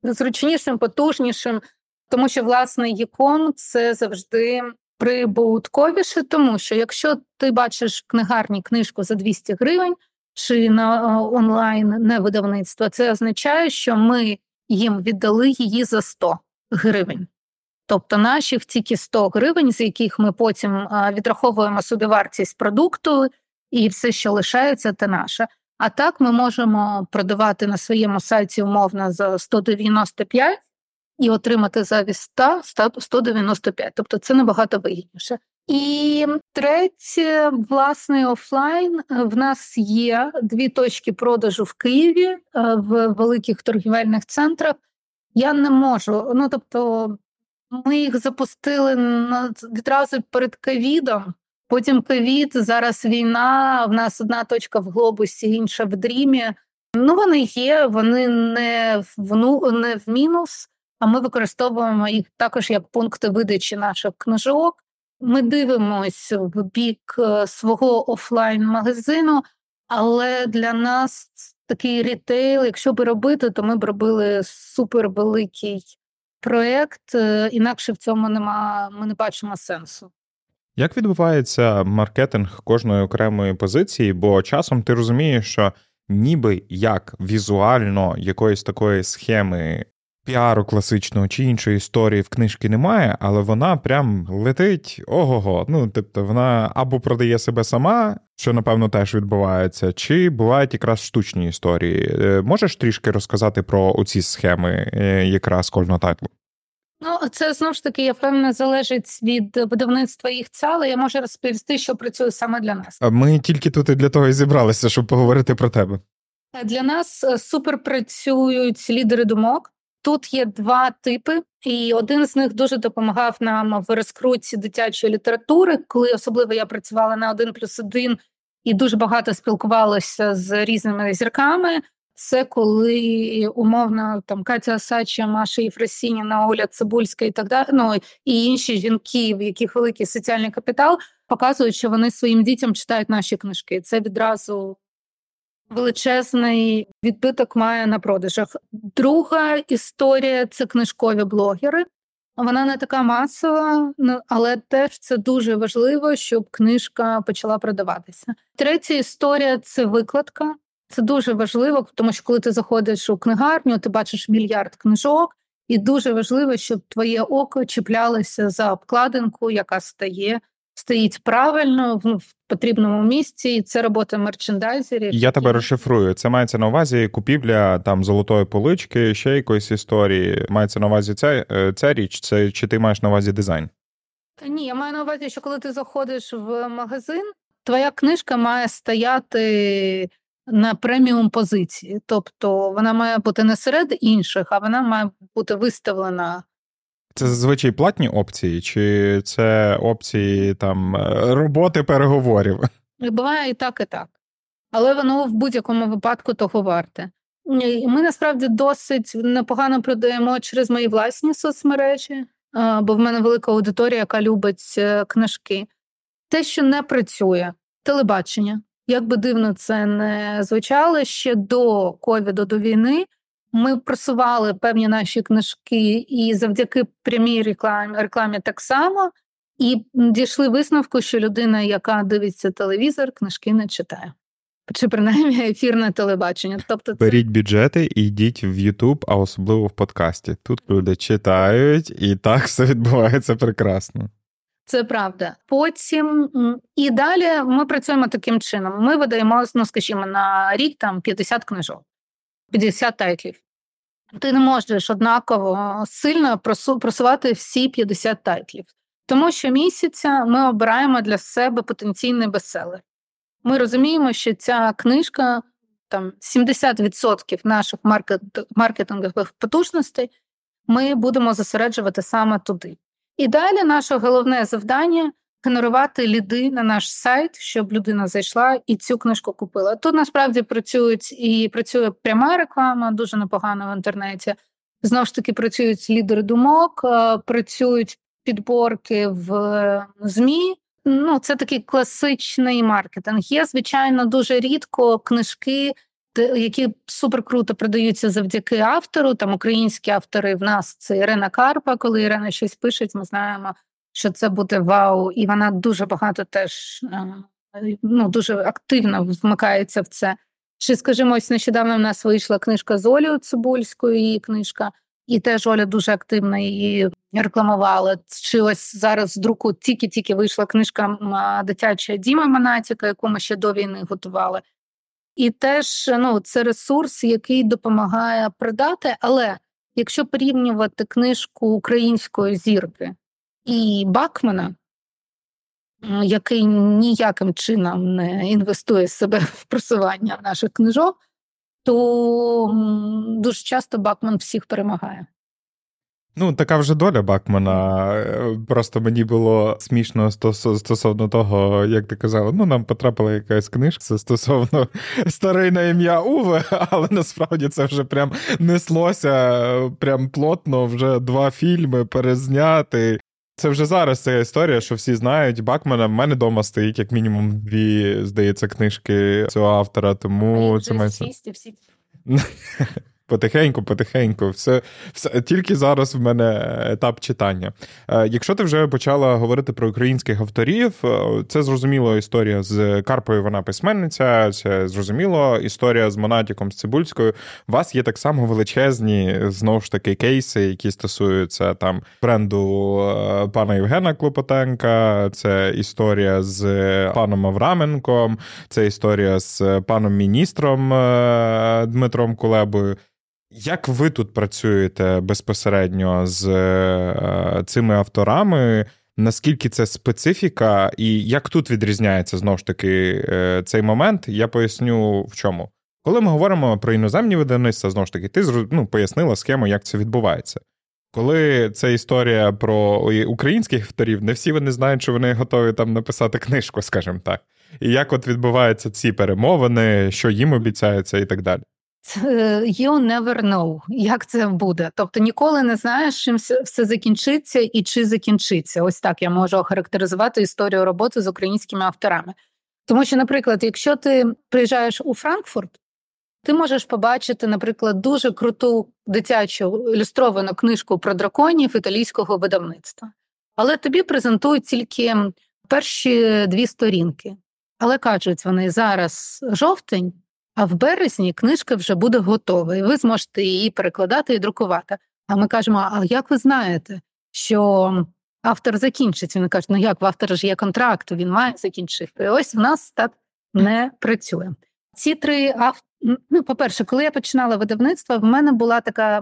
зручнішим, потужнішим, тому що власний ікон це завжди прибутковіше, тому що якщо ти бачиш в книгарні книжку за 200 гривень чи на е, онлайн не видавництво, це означає, що ми їм віддали її за 100 гривень. Тобто наших тільки 100 гривень, з яких ми потім е, відраховуємо собі вартість продукту, і все, що лишається, це наше. А так ми можемо продавати на своєму сайті умовно за 195 і отримати замість 100 195. Тобто це набагато вигідніше. І третє, власний офлайн. В нас є дві точки продажу в Києві е, в великих торгівельних центрах. Я не можу. Ну тобто, ми їх запустили відразу перед ковідом. Потім ковід, зараз війна. В нас одна точка в глобусі, інша в дрімі. Ну вони є, вони не в ну, не в мінус. А ми використовуємо їх також як пункти видачі наших книжок. Ми дивимося в бік е, свого офлайн-магазину, але для нас такий рітейл, якщо би робити, то ми б робили супервеликий проєкт, е, інакше в цьому нема, ми не бачимо сенсу. Як відбувається маркетинг кожної окремої позиції? Бо часом ти розумієш, що ніби як візуально якоїсь такої схеми піару класичного чи іншої історії в книжки немає, але вона прям летить ого-го. Ну, тобто, вона або продає себе сама, що напевно теж відбувається, чи бувають якраз штучні історії. Е, можеш трішки розказати про оці схеми е, якраз кожного тайтлу? Ну, це знову ж таки, я впевнена, залежить від видавництва їх це, але я можу розповісти, що працює саме для нас. А ми тільки тут і для того і зібралися, щоб поговорити про тебе. Для нас е, супер працюють лідери думок. Тут є два типи, і один з них дуже допомагав нам в розкрутці дитячої літератури, коли особливо я працювала на один плюс один і дуже багато спілкувалася з різними зірками. Це коли умовно там Катя Осадча, Маша Єфросініна, Оля Цибульська і так далі. Ну і інші жінки, в яких великий соціальний капітал, показують, що вони своїм дітям читають наші книжки. Це відразу величезний відбиток має на продажах. Друга історія це книжкові блогери. Вона не така масова, ну, але теж це дуже важливо, щоб книжка почала продаватися. Третя історія це викладка. Це дуже важливо, тому що коли ти заходиш у книгарню, ти бачиш мільярд книжок, і дуже важливо, щоб твоє око чіплялося за обкладинку, яка стає стоїть правильно в потрібному місці, і це робота мерчендайзерів. Я тебе розшифрую. Це мається на увазі купівля там золотої полички, ще якоїсь історії. Мається на увазі ця, е, ця річ, це чи ти маєш на увазі дизайн? Ні, я маю на увазі, що коли ти заходиш в магазин, твоя книжка має стояти на преміум позиції, тобто вона має бути не серед інших, а вона має бути виставлена це зазвичай платні опції, чи це опції там е, роботи переговорів? Буває і так, і так. Але воно в будь-якому випадку того варте. Ми насправді досить непогано продаємо через мої власні соцмережі, бо в мене велика аудиторія, яка любить е, книжки. Те, що не працює, телебачення. Як би дивно це не звучало ще до ковіду, до війни, ми просували певні наші книжки і завдяки прямій рекламі рекламі так само, і дійшли висновку, що людина, яка дивиться телевізор, книжки не читає. Чи принаймні ефірне телебачення. Тобто це... Беріть бюджети і йдіть в Ютуб, а особливо в подкасті. Тут люди читають, і так все відбувається прекрасно. Це правда. Потім і далі ми працюємо таким чином. Ми видаємо, ну скажімо, на рік там 50 книжок, 50 тайтлів ти не можеш однаково сильно просувати всі 50 тайтлів. Тому що місяця ми обираємо для себе потенційний бестселер. Ми розуміємо, що ця книжка там 70% наших маркет, маркетингових потужностей ми будемо зосереджувати саме туди. І далі наше головне завдання генерувати ліди на наш сайт, щоб людина зайшла і цю книжку купила. Тут насправді працюють і працює пряма реклама, дуже непогано в інтернеті. Знову ж таки, працюють лідери думок, е, працюють підборки в ЗМІ. Ну, це такий класичний маркетинг. Є, звичайно, дуже рідко книжки, які супер круто продаються завдяки автору. Там українські автори в нас це Ірина Карпа. Коли Ірина щось пише, ми знаємо, що це буде вау, і вона дуже багато теж е, ну, дуже активно вмикається в це. Чи, скажімо, ось нещодавно в нас вийшла книжка з Олею Цибульською, її книжка, і теж Оля дуже активно її рекламувала. Чи ось зараз з друку тільки-тільки вийшла книжка дитяча Діма Монатіка, яку ми ще до війни готували. І теж ну, це ресурс, який допомагає продати. Але якщо порівнювати книжку української зірки і Бакмана, який ніяким чином не інвестує себе в просування наших книжок, то дуже часто Бакман всіх перемагає. Ну, така вже доля Бакмана. Е, просто мені було смішно стосовно того, як ти казала, ну нам потрапила якась книжка стосовно старий на ім'я Уве, але насправді це вже прям неслося прям плотно, вже два фільми перезняти. Це вже зараз ця історія, що всі знають Бакмана. В мене вдома стоїть як мінімум дві, здається, книжки цього автора, тому це має. Потихеньку, потихеньку, все все тільки зараз в мене етап читання. Е, Якщо ти вже почала говорити про українських авторів, е, це зрозуміло історія з Карпою. Вона письменниця, це зрозуміло історія з Монатіком з Цибульською. У вас є так само величезні знову ж таки кейси, які стосуються там бренду е, пана Євгена Клопотенка. Це історія з паном Авраменком, це історія з паном міністром Дмитром Кулебою. Як ви тут працюєте безпосередньо з е, цими авторами? Наскільки це специфіка, і як тут відрізняється знову ж таки е, цей момент? Я поясню в чому. Коли ми говоримо про іноземні видавництва, знову ж таки, ти ну, пояснила схему, як це відбувається. Коли це історія про українських авторів, не всі вони знають, що вони готові там написати книжку, скажімо так. І як от відбуваються ці перемовини, що їм обіцяється, і так далі. You never know, як це буде. Тобто ніколи не знаєш, чим все закінчиться і чи закінчиться. Ось так я можу охарактеризувати історію роботи з українськими авторами. Тому що, наприклад, якщо ти приїжджаєш у Франкфурт, ти можеш побачити, наприклад, дуже круту дитячу ілюстровану книжку про драконів італійського видавництва. Але тобі презентують тільки перші дві сторінки. Але кажуть вони зараз жовтень, а в березні книжка вже буде готова, і ви зможете її перекладати і друкувати. А ми кажемо: а як ви знаєте, що автор закінчить? Він каже, ну як в автора ж є контракт, він має закінчити. І ось в нас так не працює. Ці три автори. Ну, по-перше, коли я починала видавництво, в мене була така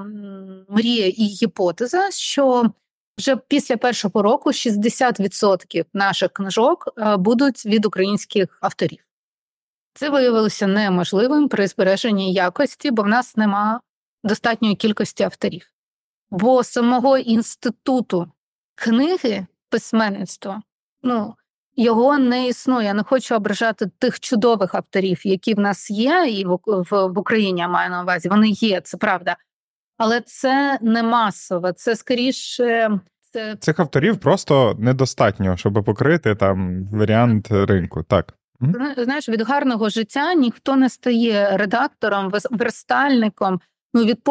мрія і гіпотеза, що вже після першого року 60% наших книжок е, будуть від українських авторів. Це виявилося неможливим при збереженні якості, бо в нас нема достатньої кількості авторів. Бо самого інституту книги письменництва ну, його не існує. Я не хочу ображати тих чудових авторів, які в нас є, і в, в, в Україні я маю на увазі. Вони є, це правда. Але це не масово, це скоріше. Це... Цих авторів просто недостатньо, щоб покрити там варіант ринку. Так. Знаєш, від гарного життя ніхто не стає редактором, верстальником. Ну, від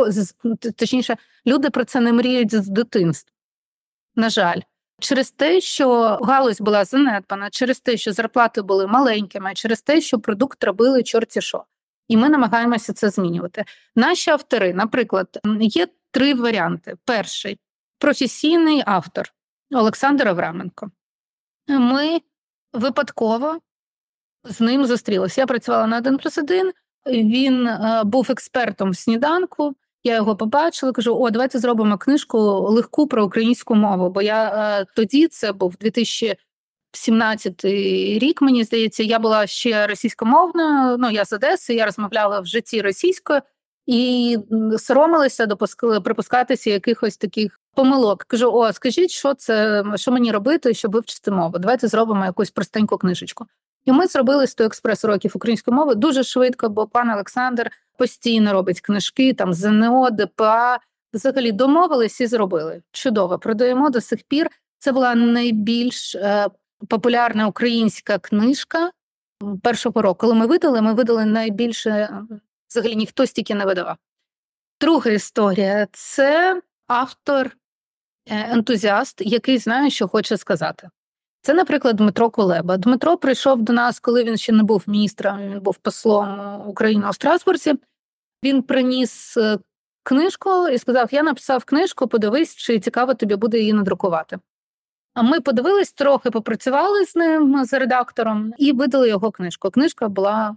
точніше, люди про це не мріють з дитинства. На жаль, через те, що галузь була занедбана, через те, що зарплати були маленькими, через те, що продукт робили чорті що. І ми намагаємося це змінювати. Наші автори, наприклад, є три варіанти: перший професійний автор Олександр Авраменко. Ми випадково з ним зустрілася. Я працювала на один плюс один. Він е, був експертом в сніданку. Я його побачила, кажу: о, давайте зробимо книжку легку про українську мову. Бо я е, тоді це був 2017 рік. Мені здається, я була ще російськомовною. Ну я з Одеси, я розмовляла в житті російською і соромилася допускали припускатися якихось таких помилок. Кажу: о, скажіть, що це що мені робити, щоб вивчити мову? Давайте зробимо якусь простеньку книжечку. І ми зробили 100 експрес уроків української мови дуже швидко, бо пан Олександр постійно робить книжки там ЗНО, ДПА. Взагалі домовились і зробили. Чудово, продаємо до сих пір. Це була найбільш е, популярна українська книжка першого року. Коли ми видали, ми видали найбільше, взагалі ніхто стільки не видавав. Друга історія це автор е, ентузіаст, який знає, що хоче сказати. Це, наприклад, Дмитро Кулеба. Дмитро прийшов до нас, коли він ще не був міністром, він був послом України у Страсбурзі. Він приніс е, книжку і сказав: Я написав книжку, подивись, чи цікаво тобі буде її надрукувати. А ми подивились трохи, попрацювали з ним, з редактором, і видали його книжку. Книжка була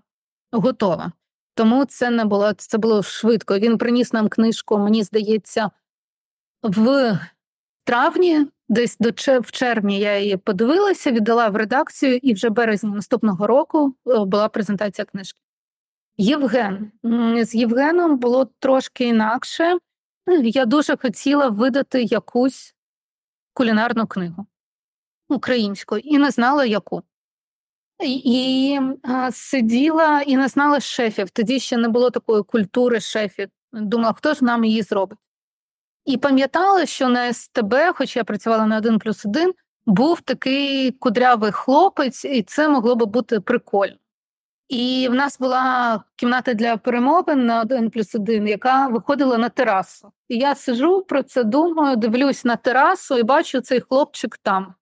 готова. Тому це не було це було швидко. Він приніс нам книжку, мені здається, в травні Десь до в червні я її подивилася, віддала в редакцію, і вже березні наступного року е, була презентація книжки. Євген з Євгеном було трошки інакше. Я дуже хотіла видати якусь кулінарну книгу українську і не знала яку. І а, сиділа і не знала шефів. Тоді ще не було такої культури шефів. Думала, хто ж нам її зробить. І пам'ятала, що на СТБ, хоч я працювала на один плюс один, був такий кудрявий хлопець, і це могло би бути прикольно. І в нас була кімната для перемовин на один плюс один, яка виходила на терасу. І я сижу про це, думаю, дивлюсь на терасу і бачу цей хлопчик там,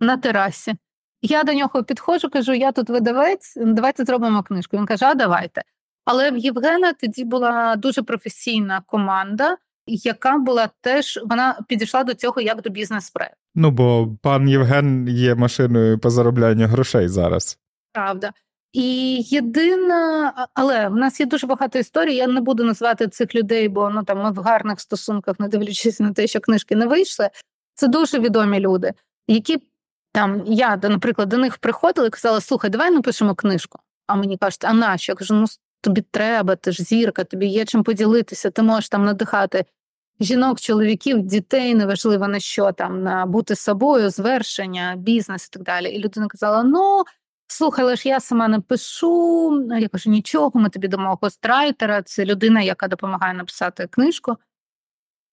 на терасі. Я до нього підходжу, кажу: я тут видавець, давайте зробимо книжку. Він каже: а давайте. Але в Євгена тоді була дуже професійна команда яка була теж вона підійшла до цього як до бізнес-проекту. Ну бо пан Євген є машиною по зароблянню грошей зараз. Правда. І єдина, але в нас є дуже багато історій. Я не буду назвати цих людей, бо ну там ми в гарних стосунках, не дивлячись на те, що книжки не вийшли. Це дуже відомі люди, які там я, наприклад, до них приходила і казала: слухай, давай напишемо книжку. А мені кажуть, а нащо? Я кажу, ну тобі треба, ти ж зірка, тобі є чим поділитися, ти можеш там надихати жінок, чоловіків, дітей, неважливо на що там, на бути собою, звершення, бізнес і так далі. І людина казала: ну, Слухай, але ж я сама не пишу. Я кажу, нічого, ми тобі дамо гострайтера, це людина, яка допомагає написати книжку.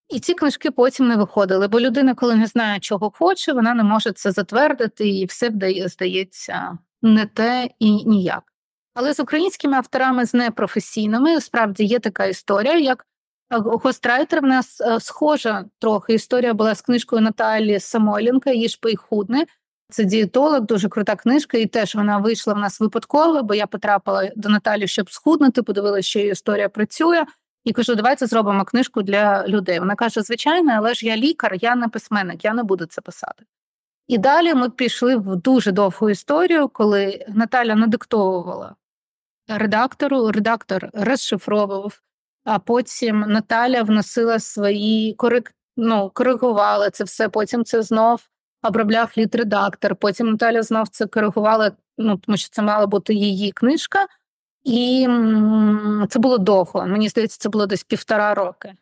І ці книжки потім не виходили, бо людина, коли не знає, чого хоче, вона не може це затвердити, і все здається не те і ніяк. Але з українськими авторами, з непрофесійними, справді є така історія, як гострайтер в нас е, схожа трохи. Історія була з книжкою Наталі Самойленка, «Їж, пий, худне. Це дієтолог, дуже крута книжка, і теж вона вийшла в нас випадково, бо я потрапила до Наталі, щоб схуднути, подивилася, що її історія працює, і кажу, давайте зробимо книжку для людей. Вона каже: звичайно, але ж я лікар, я не письменник, я не буду це писати. І далі ми пішли в дуже довгу історію, коли Наталя надиктовувала редактору, редактор розшифровував, а потім Наталя вносила свої корик... ну, коригувала це все. Потім це знов обробляв літредактор. Потім Наталя знов це коригувала, ну тому що це мала бути її книжка, і це було довго. Мені здається, це було десь півтора роки.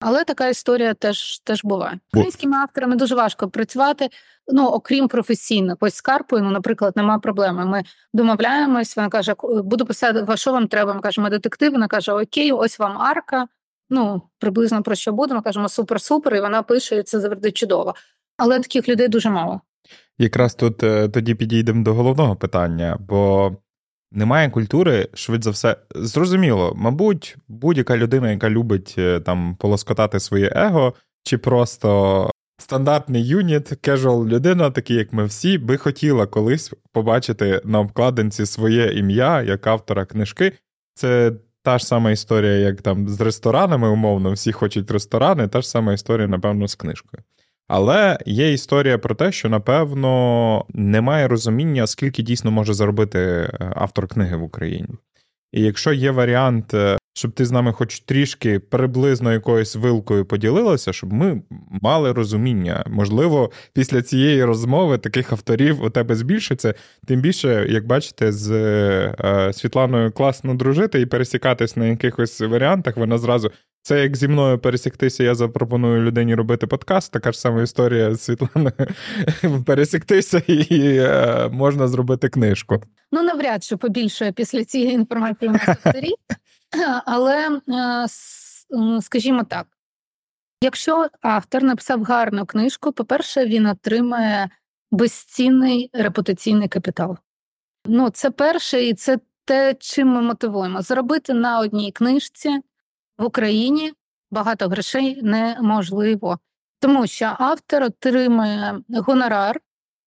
Але така історія теж теж буває. Українськими авторами дуже важко працювати, ну окрім професійно. Ось з Карпою, ну, наприклад, нема проблеми. Ми домовляємось. Вона каже: буду писати, що вам треба. Ми кажемо детектив. Вона каже: Окей, ось вам арка. Ну приблизно про що будемо. Кажемо супер-супер, і вона пише і це завжди чудово. Але таких людей дуже мало. Якраз тут е, тоді підійдемо до головного питання, бо немає культури, швидше за все, зрозуміло, мабуть, будь-яка людина, яка любить е, там полоскотати своє его, чи просто стандартний юніт, casual людина, такий як ми всі, би хотіла колись побачити на обкладинці своє ім'я як автора книжки. Це та ж сама історія, як там з ресторанами, умовно, всі хочуть ресторани, та ж сама історія, напевно, з книжкою. Але є історія про те, що напевно немає розуміння, скільки дійсно може заробити е, автор книги в Україні. І якщо є варіант, е, щоб ти з нами хоч трішки приблизно якоюсь вилкою поділилася, щоб ми мали розуміння. Можливо, після цієї розмови таких авторів у тебе збільшиться. Тим більше, як бачите, з е, Світланою класно дружити і пересікатись на якихось варіантах, вона зразу це як зі мною пересіктися, я запропоную людині робити подкаст. Така ж сама історія з Світланою пересіктися і е, можна зробити книжку. Ну, навряд чи побільшує після цієї інформації на секторі, але е, скажімо так: якщо автор написав гарну книжку, по-перше, він отримає безцінний репутаційний капітал. Ну, це перше, і це те, чим ми мотивуємо. Зробити на одній книжці в Україні багато грошей неможливо, тому що автор отримує гонорар,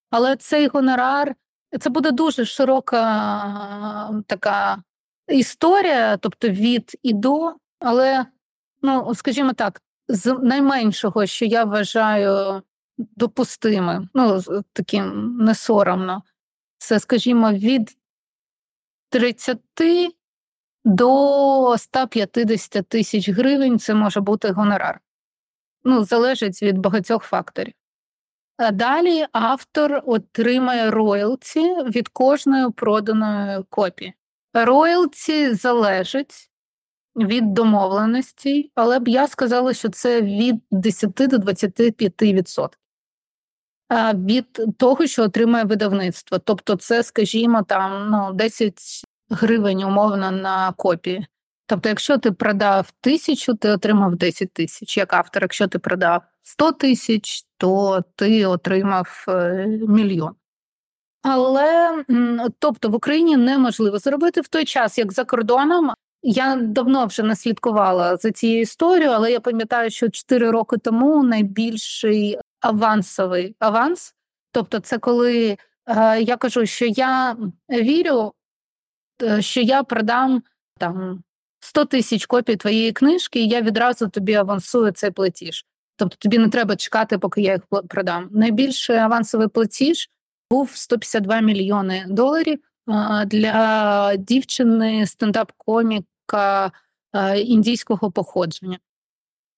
але цей гонорар це буде дуже широка така історія, тобто від і до, але, ну, скажімо так, з найменшого, що я вважаю допустимим, ну, таким несоромно, це, скажімо, від 30 до 150 тисяч гривень це може бути гонорар. Ну, залежить від багатьох факторів. А далі автор отримає роялті від кожної проданої копії. Роялті залежить від домовленості, але б я сказала, що це від 10 до 25%. А від того, що отримає видавництво. Тобто, це, скажімо, там ну, 10 гривень умовно на копії. Тобто, якщо ти продав тисячу, ти отримав 10 тисяч як автор. Якщо ти продав 100 тисяч, то ти отримав е, мільйон. Але тобто в Україні неможливо зробити в той час, як за кордоном. Я давно вже не слідкувала за цією історією, але я пам'ятаю, що 4 роки тому найбільший авансовий аванс. Тобто, це коли е, я кажу, що я вірю що я продам там 100 тисяч копій твоєї книжки, і я відразу тобі авансую цей платіж. Тобто тобі не треба чекати, поки я їх продам. Найбільший авансовий платіж був 152 мільйони доларів для дівчини стендап-коміка індійського походження.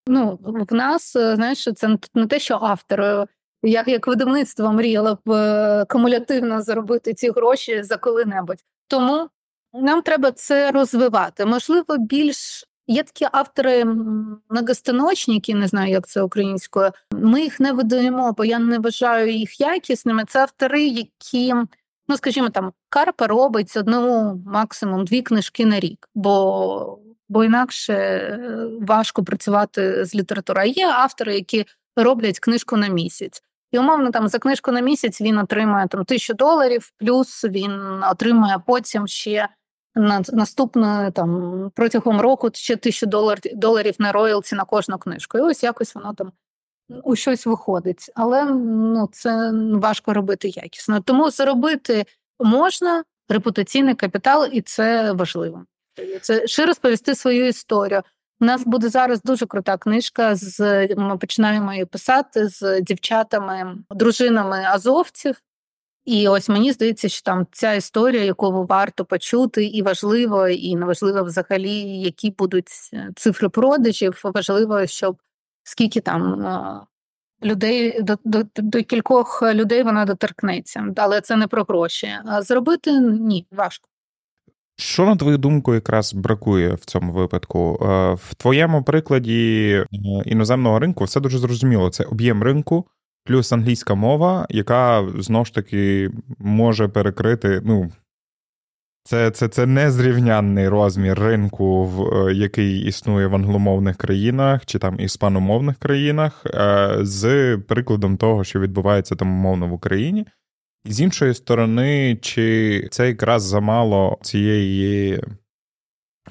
Ну, в нас, е, знаєш, це не те, що автор. Е, я як видавництво мріяла б кумулятивно заробити ці гроші за коли-небудь. Тому нам треба це розвивати. Можливо, більш є такі автори многостаночники, не знаю, як це українською. Ми їх не видаємо, бо я не вважаю їх якісними. Це автори, які Ну, скажімо, там Карпа робить одну, максимум дві книжки на рік, бо бо інакше е, важко працювати з літературою. А Є автори, які роблять книжку на місяць. І умовно там за книжку на місяць він отримує там тисячу доларів, плюс він отримує потім ще на наступне там протягом року ще тисячу доларів доларів на роялті на кожну книжку. І ось якось воно там у щось виходить. Але ну це важко робити якісно. Тому заробити можна репутаційний капітал, і це важливо. Це ще розповісти свою історію. У нас буде зараз дуже крута книжка. З ми починаємо її писати з дівчатами, дружинами азовців. І ось мені здається, що там ця історія, яку варто почути, і важливо, і неважливо взагалі, які будуть е, цифри продажів. Важливо, щоб скільки там е, людей до, до, до кількох людей вона доторкнеться, але це не про гроші. А зробити ні, важко. Що, на твою думку, якраз бракує в цьому випадку? Е, в твоєму прикладі іноземного ринку все дуже зрозуміло. Це об'єм ринку, плюс англійська мова, яка знову ж таки може перекрити. ну, це це, це незрівнянний розмір ринку, в е, який існує в англомовних країнах чи там іспаномовних країнах, з прикладом того, що відбувається там умовно в Україні. З іншої сторони, чи це якраз замало цієї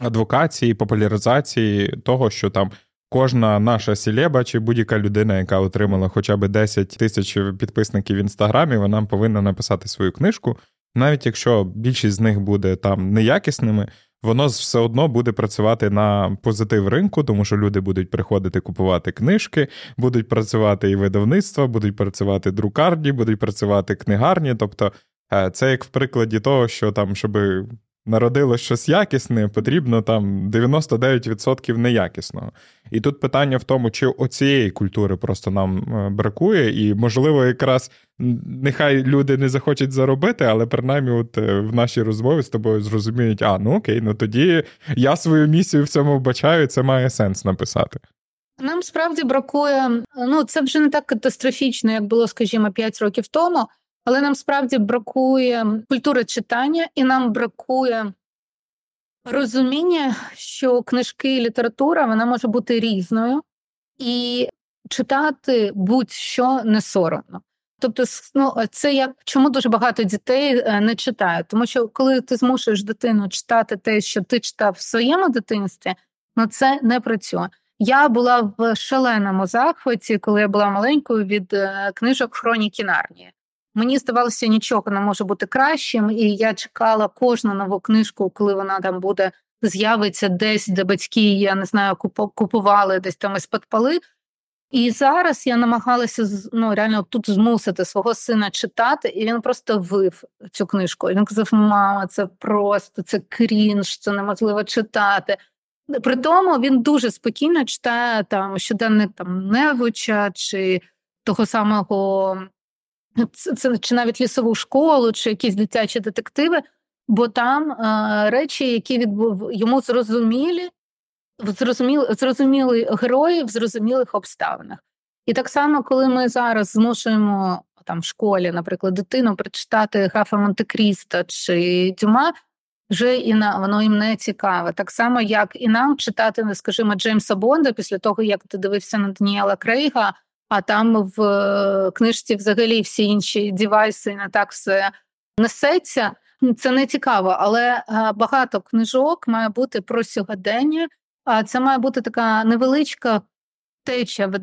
адвокації, популяризації того, що там кожна наша сілеба чи будь-яка людина, яка отримала хоча б 10 тисяч підписників в інстаграмі, вона повинна написати свою книжку, навіть якщо більшість з них буде там неякісними воно все одно буде працювати на позитив ринку, тому що люди будуть приходити купувати книжки, будуть працювати і видавництва, будуть працювати друкарні, будуть працювати книгарні. Тобто, е, це як в прикладі того, що там, щоб народилось щось якісне, потрібно там 99% неякісного. І тут питання в тому, чи оцієї культури просто нам е, бракує, і, можливо, якраз нехай люди не захочуть заробити, але принаймні, от е, в нашій розмові з тобою зрозуміють, а ну окей, ну тоді я свою місію в цьому вбачаю, це має сенс написати. Нам справді бракує, ну це вже не так катастрофічно, як було, скажімо, 5 років тому але нам справді бракує культури читання, і нам бракує розуміння, що книжки і література вона може бути різною, і читати будь-що не соромно. Тобто, ну це як чому дуже багато дітей е, не читають, тому що коли ти змушуєш дитину читати те, що ти читав в своєму дитинстві, ну це не працює. Я була в шаленому захваті, коли я була маленькою від е, книжок Хроніки Нарнії. Мені здавалося, нічого не може бути кращим, і я чекала кожну нову книжку, коли вона там буде з'явиться десь, де батьки, я не знаю, купували десь там із підпали. І зараз я намагалася ну, реально тут змусити свого сина читати, і він просто вив цю книжку. І Він казав: мама, це просто це крінж, це неможливо читати. При тому він дуже спокійно читає там щоденник там Невича чи того самого це, чи навіть лісову школу, чи якісь дитячі детективи, бо там е, речі, які відбув йому зрозумілі, зрозуміли, зрозуміли герої в зрозумілих обставинах. І так само, коли ми зараз змушуємо там в школі, наприклад, дитину прочитати Гафа Монте-Крісто чи Дюма, вже і на воно їм не цікаве. Так само, як і нам читати, скажімо, Джеймса Бонда після того, як ти дивився на Даніела Крейга а там в е, книжці взагалі всі інші девайси не так все несеться. Це не цікаво, але е, багато книжок має бути про сьогодення. А це має бути така невеличка теча в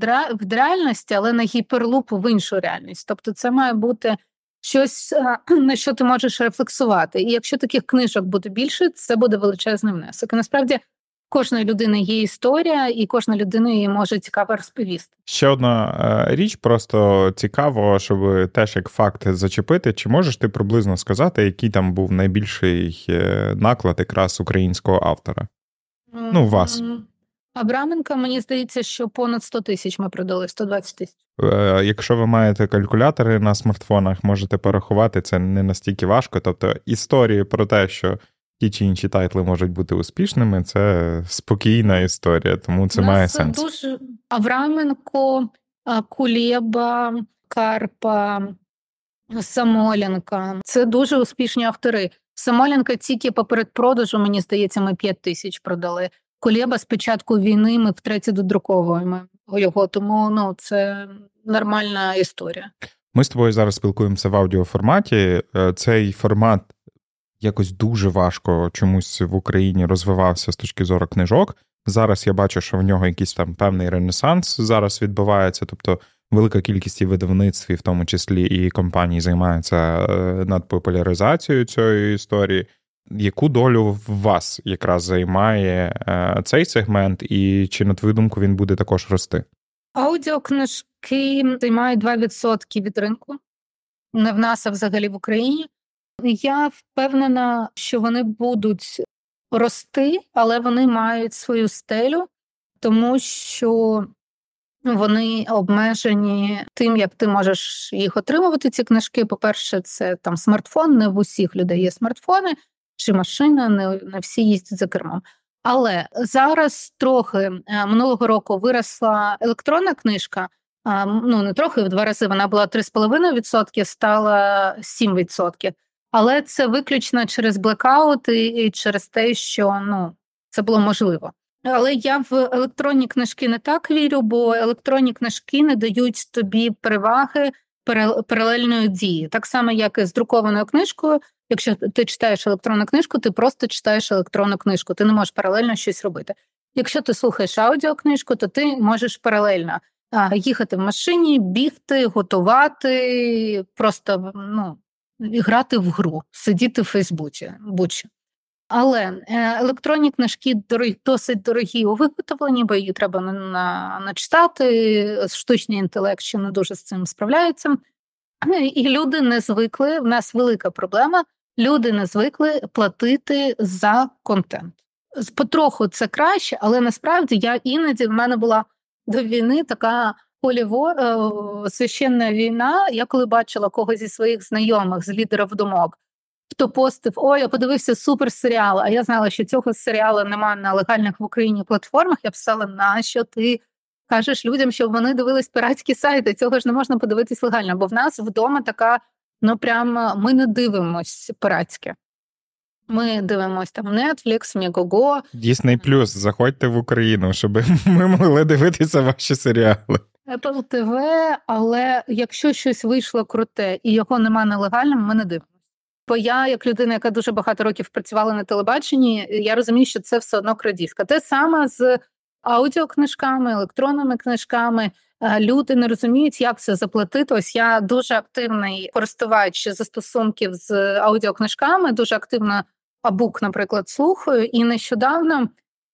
реальності, але на гіперлуп в іншу реальність. Тобто, це має бути щось, е, на що ти можеш рефлексувати. І якщо таких книжок буде більше, це буде величезний внесок. І насправді кожної людини є історія, і кожна людина її може цікаво розповісти. Ще одна е, річ, просто цікаво, щоб теж як факт зачепити. Чи можеш ти приблизно сказати, який там був найбільший е, наклад якраз українського автора? Ну, вас. Абраменка, мені здається, що понад 100 тисяч ми продали, 120 тисяч. Е, якщо ви маєте калькулятори на смартфонах, можете порахувати, це не настільки важко. Тобто історії про те, що ті чи інші тайтли можуть бути успішними, це спокійна історія, тому це має сенс. Дуже Авраменко, Кулєба, Карпа, Самоленка. Це дуже успішні автори. Самоленка тільки по передпродажу, мені здається, ми 5 тисяч продали. Колєба з початку війни ми втретє додруковуємо його, тому ну це нормальна історія. Ми з тобою зараз спілкуємося в аудіоформаті. Е, цей формат якось дуже важко чомусь в Україні розвивався з точки зору книжок. Зараз я бачу, що в нього якийсь там певний ренесанс зараз відбувається, тобто велика кількість видавництв, і в тому числі і компаній займаються е, над популяризацією цієї історії. Яку долю в вас якраз займає е, цей сегмент, і чи на твою думку він буде також рости? Аудіокнижки займають 2% від ринку, не в нас, а взагалі в Україні. Я впевнена, що вони будуть рости, але вони мають свою стелю, тому що вони обмежені тим, як ти можеш їх отримувати. Ці книжки. По-перше, це там смартфон. Не в усіх людей є смартфони чи машина, не, не всі їздять за кермом. Але зараз трохи е, минулого року виросла електронна книжка. Ну не трохи в два рази вона була 3,5%, стала 7%. Але це виключно через блекаути і через те, що ну це було можливо. Але я в електронні книжки не так вірю, бо електронні книжки не дають тобі переваги паралельної дії. Так само, як і з друкованою книжкою. Якщо ти читаєш електронну книжку, ти просто читаєш електронну книжку, ти не можеш паралельно щось робити. Якщо ти слухаєш аудіокнижку, то ти можеш паралельно їхати в машині, бігти, готувати, просто ну, грати в гру, сидіти в Фейсбуці. будь-що. Але е, електронні книжки дорогі, досить дорогі у виготовленні, бо її треба на, начитати. Штучний інтелект ще не дуже з цим справляється. І люди не звикли. В нас велика проблема. Люди не звикли платити за контент. Потроху це краще, але насправді я іноді в мене була до війни така поліво е, священна війна. Я коли бачила когось зі своїх знайомих з лідерів думок хто постив, ой, я подивився супер серіал, а я знала, що цього серіалу немає на легальних в Україні платформах. Я писала, нащо ти кажеш людям, щоб вони дивились піратські сайти? Цього ж не можна подивитись легально, бо в нас вдома така, ну прям ми не дивимось пиратське. Ми дивимося там Netflix, Megogo. Disney Plus, заходьте в Україну, щоб ми могли дивитися ваші серіали. Apple TV, але якщо щось вийшло круте і його нема нелегальним, ми не дивимося. Бо я, як людина, яка дуже багато років працювала на телебаченні, я розумію, що це все одно крадіжка. Те саме з аудіокнижками, електронними книжками. Е, люди не розуміють, як це заплатити. Ось я дуже активний користувач застосунків з аудіокнижками, дуже активно абук, наприклад, слухаю, і нещодавно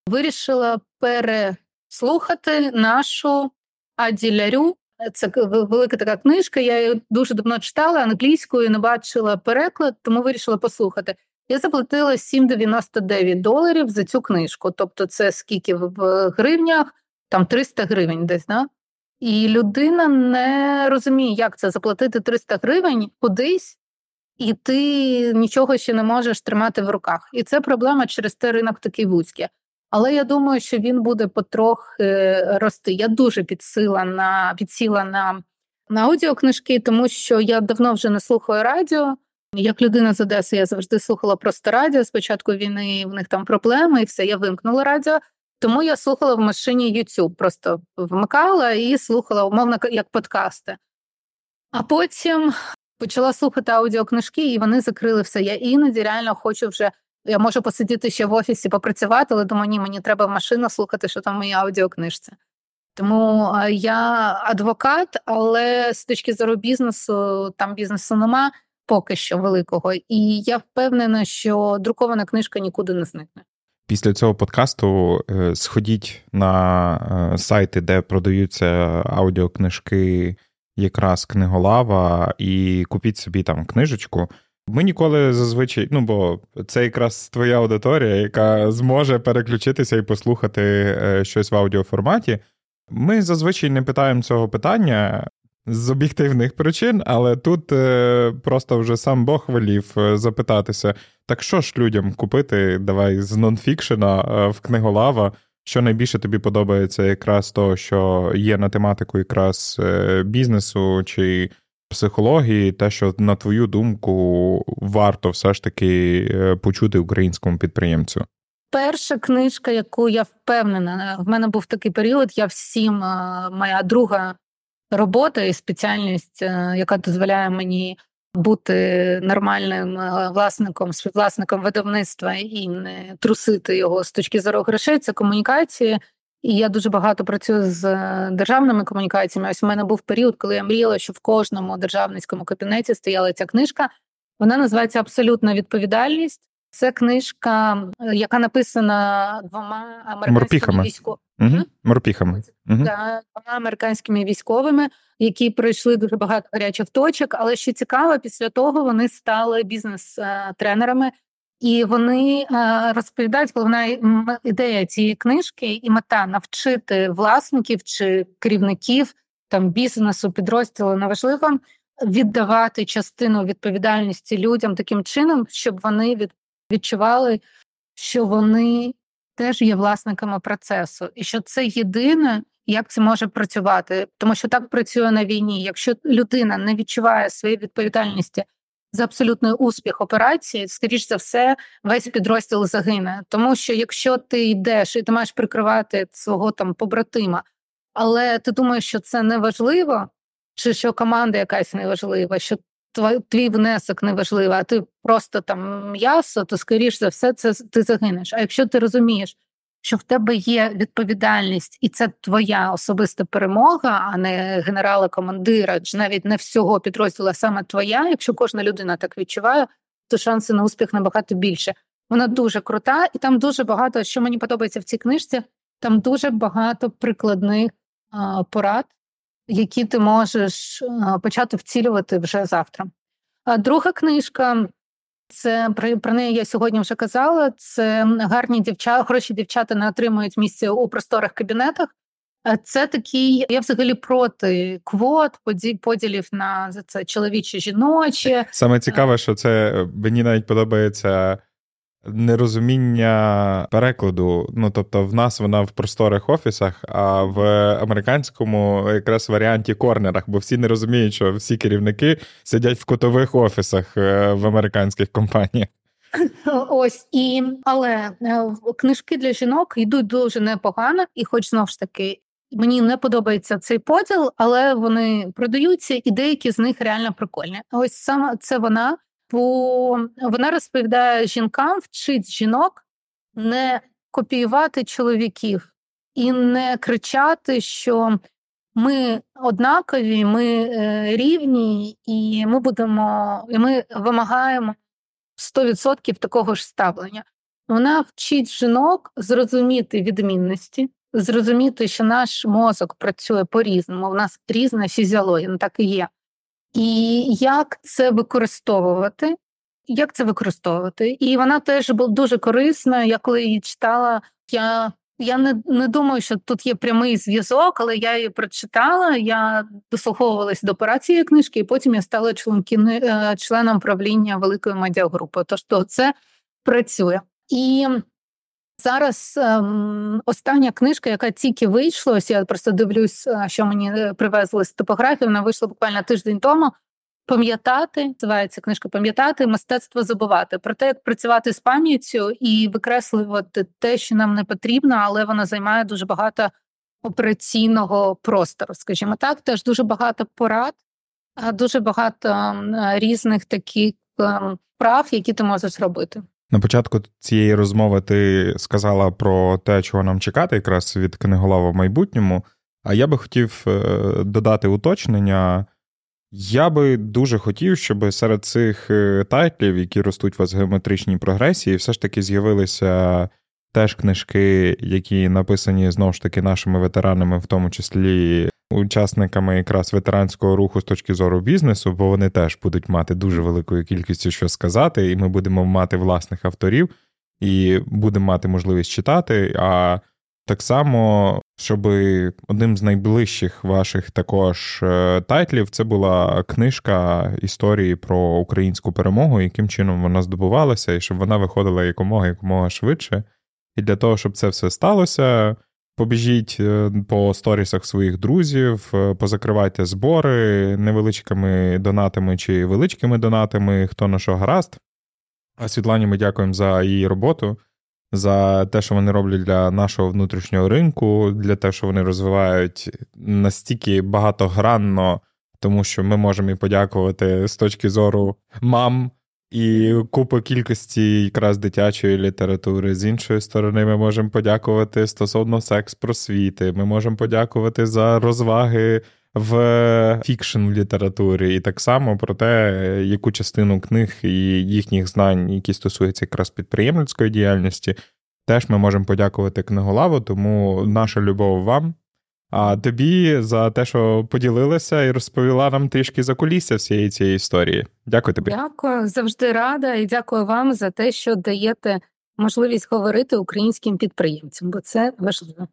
вирішила переслухати нашу аділярю це велика така книжка. Я її дуже давно читала англійською, не бачила переклад, тому вирішила послухати. Я заплатила 7,99 доларів за цю книжку. Тобто, це скільки в гривнях, там 300 гривень десь, да? І людина не розуміє, як це заплатити 300 гривень кудись, і ти нічого ще не можеш тримати в руках. І це проблема через те ринок такий вузький. Але я думаю, що він буде потрохи е, рости. Я дуже підсила на підсіла на на аудіокнижки, тому що я давно вже не слухаю радіо. Як людина з Одеси, я завжди слухала просто радіо. Спочатку війни в них там проблеми, і все, я вимкнула радіо. Тому я слухала в машині YouTube, просто вмикала і слухала, умовно, як подкасти. А потім почала слухати аудіокнижки, і вони закрили все. Я іноді реально хочу вже я можу посидіти ще в офісі, попрацювати, але думаю, ні, мені треба в машину слухати, що там в моїй аудіокнижці. Тому я адвокат, але з точки зору бізнесу, там бізнесу нема поки що великого. І я впевнена, що друкована книжка нікуди не зникне. Після цього подкасту е, сходіть на е, сайти, де продаються аудіокнижки, якраз книголава, і купіть собі там книжечку. Ми ніколи зазвичай, ну бо це якраз твоя аудиторія, яка зможе переключитися і послухати е, щось в аудіоформаті. Ми зазвичай не питаємо цього питання з об'єктивних причин, але тут е, просто вже сам Бог волів е, запитатися: так що ж людям купити? Давай з нонфікшена в книголава, що найбільше тобі подобається, якраз того, що є на тематику якраз бізнесу чи психології, те, що на твою думку варто все ж таки е, почути українському підприємцю? Перша книжка, яку я впевнена, в мене був такий період. Я всім моя друга робота і спеціальність, яка дозволяє мені бути нормальним е, власником, співвласником видавництва і не трусити його з точки зору грошей, це комунікації. І я дуже багато працюю з е, державними комунікаціями. Ось у мене був період, коли я мріяла, що в кожному державницькому кабінеті стояла ця книжка. Вона називається Абсолютна відповідальність. Це книжка, е, яка написана двома американськими військовими. Угу. Морпіхами. Угу. Да, двома американськими військовими, які пройшли дуже багато гарячих точок. Але що цікаво, після того вони стали бізнес-тренерами, і вони е, розповідають, головна ідея цієї книжки і мета навчити власників чи керівників там бізнесу, підрозділу неважливо віддавати частину відповідальності людям таким чином, щоб вони від відчували, що вони теж є власниками процесу, і що це єдине, як це може працювати, тому що так працює на війні. Якщо людина не відчуває своєї відповідальності за абсолютний успіх операції, скоріш за все, весь підрозділ загине. Тому що якщо ти йдеш і ти маєш прикривати свого там побратима, але ти думаєш, що це не важливо, чи що команда якась неважлива, що твій внесок не важливий, а ти просто там м'ясо, то скоріш за все, це ти загинеш. А якщо ти розумієш, що в тебе є відповідальність, і це твоя особиста перемога, а не генерала-командира, чи навіть не всього підрозділу, а саме твоя. Якщо кожна людина так відчуває, то шанси на успіх набагато більше. Вона дуже крута, і там дуже багато, що мені подобається в цій книжці, там дуже багато прикладних а, порад, які ти можеш почати вцілювати вже завтра. А друга книжка це про, про неї я сьогодні вже казала. Це гарні дівчата, хороші дівчата не отримують місце у просторих кабінетах. Це такий, я взагалі проти квот, поділів на це чоловіче жіноче. Саме цікаве, що це мені навіть подобається нерозуміння перекладу. Ну тобто, в нас вона в просторих офісах, а в американському якраз варіанті корнерах, бо всі не розуміють, що всі керівники сидять в котових офісах е, в американських компаніях. Ось і але е, книжки для жінок йдуть дуже непогано, і, хоч знову ж таки, мені не подобається цей поділ, але вони продаються, і деякі з них реально прикольні. Ось саме це вона бо вона розповідає жінкам, вчить жінок не копіювати чоловіків і не кричати, що ми однакові, ми е, рівні, і ми будемо, і ми вимагаємо 100% такого ж ставлення. Вона вчить жінок зрозуміти відмінності, зрозуміти, що наш мозок працює по різному, у нас різна фізіологія, ну так і є. І як це використовувати? Як це використовувати? І вона теж була дуже корисна. Я коли її читала, я я не не думаю, що тут є прямий зв'язок, але я її прочитала. Я дослуховувалась до операції книжки, і потім я стала е, членом правління великої медіагрупи. Тож то це працює. І Зараз ем, остання книжка, яка тільки вийшла, ось я просто дивлюсь, е, що мені е, привезли з типографії, вона вийшла буквально тиждень тому. Пам'ятати, називається книжка Пам'ятати, мистецтво забувати про те, як працювати з пам'яттю і викреслювати те, що нам не потрібно, але вона займає дуже багато операційного простору. Скажімо так, теж дуже багато порад, дуже багато різних таких ем, прав, які ти можеш робити. На початку цієї розмови ти сказала про те, чого нам чекати, якраз від книголова в майбутньому. А я би хотів е, додати уточнення. Я би дуже хотів, щоб серед цих е, тайтлів, які ростуть у вас в геометричній прогресії, все ж таки з'явилися теж книжки, які написані знову ж таки нашими ветеранами, в тому числі учасниками якраз ветеранського руху з точки зору бізнесу, бо вони теж будуть мати дуже великою кількістю що сказати, і ми будемо мати власних авторів і будемо мати можливість читати. А так само, щоб одним з найближчих ваших також е, тайтлів це була книжка історії про українську перемогу, яким чином вона здобувалася, і щоб вона виходила якомога якомога швидше. І для того, щоб це все сталося, Побіжіть е, по сторісах своїх друзів, е, позакривайте збори невеличкими донатами чи величкими донатами, хто на що гаразд. А Світлані ми дякуємо за її роботу, за те, що вони роблять для нашого внутрішнього ринку, для те, що вони розвивають настільки багатогранно, тому що ми можемо і подякувати з точки зору мам. І купу кількості якраз дитячої літератури. З іншої сторони, ми можемо подякувати стосовно секс-просвіти. Ми можемо подякувати за розваги в фікшн літературі, і так само про те, яку частину книг і їхніх знань, які стосуються якраз підприємницької діяльності, теж ми можемо подякувати книголаву, тому наша любов вам. А тобі за те, що поділилася і розповіла нам трішки за кулісся всієї цієї історії. Дякую тобі. Дякую, завжди рада, і дякую вам за те, що даєте можливість говорити українським підприємцям, бо це важливо.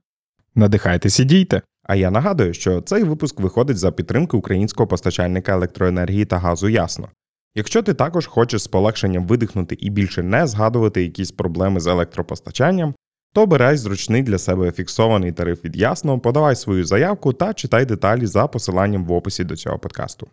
Надихайтесь і дійте. А я нагадую, що цей випуск виходить за підтримки українського постачальника електроенергії та газу ясно. Якщо ти також хочеш з полегшенням видихнути і більше не згадувати якісь проблеми з електропостачанням, то обирай зручний для себе фіксований тариф від ясно, подавай свою заявку та читай деталі за посиланням в описі до цього подкасту.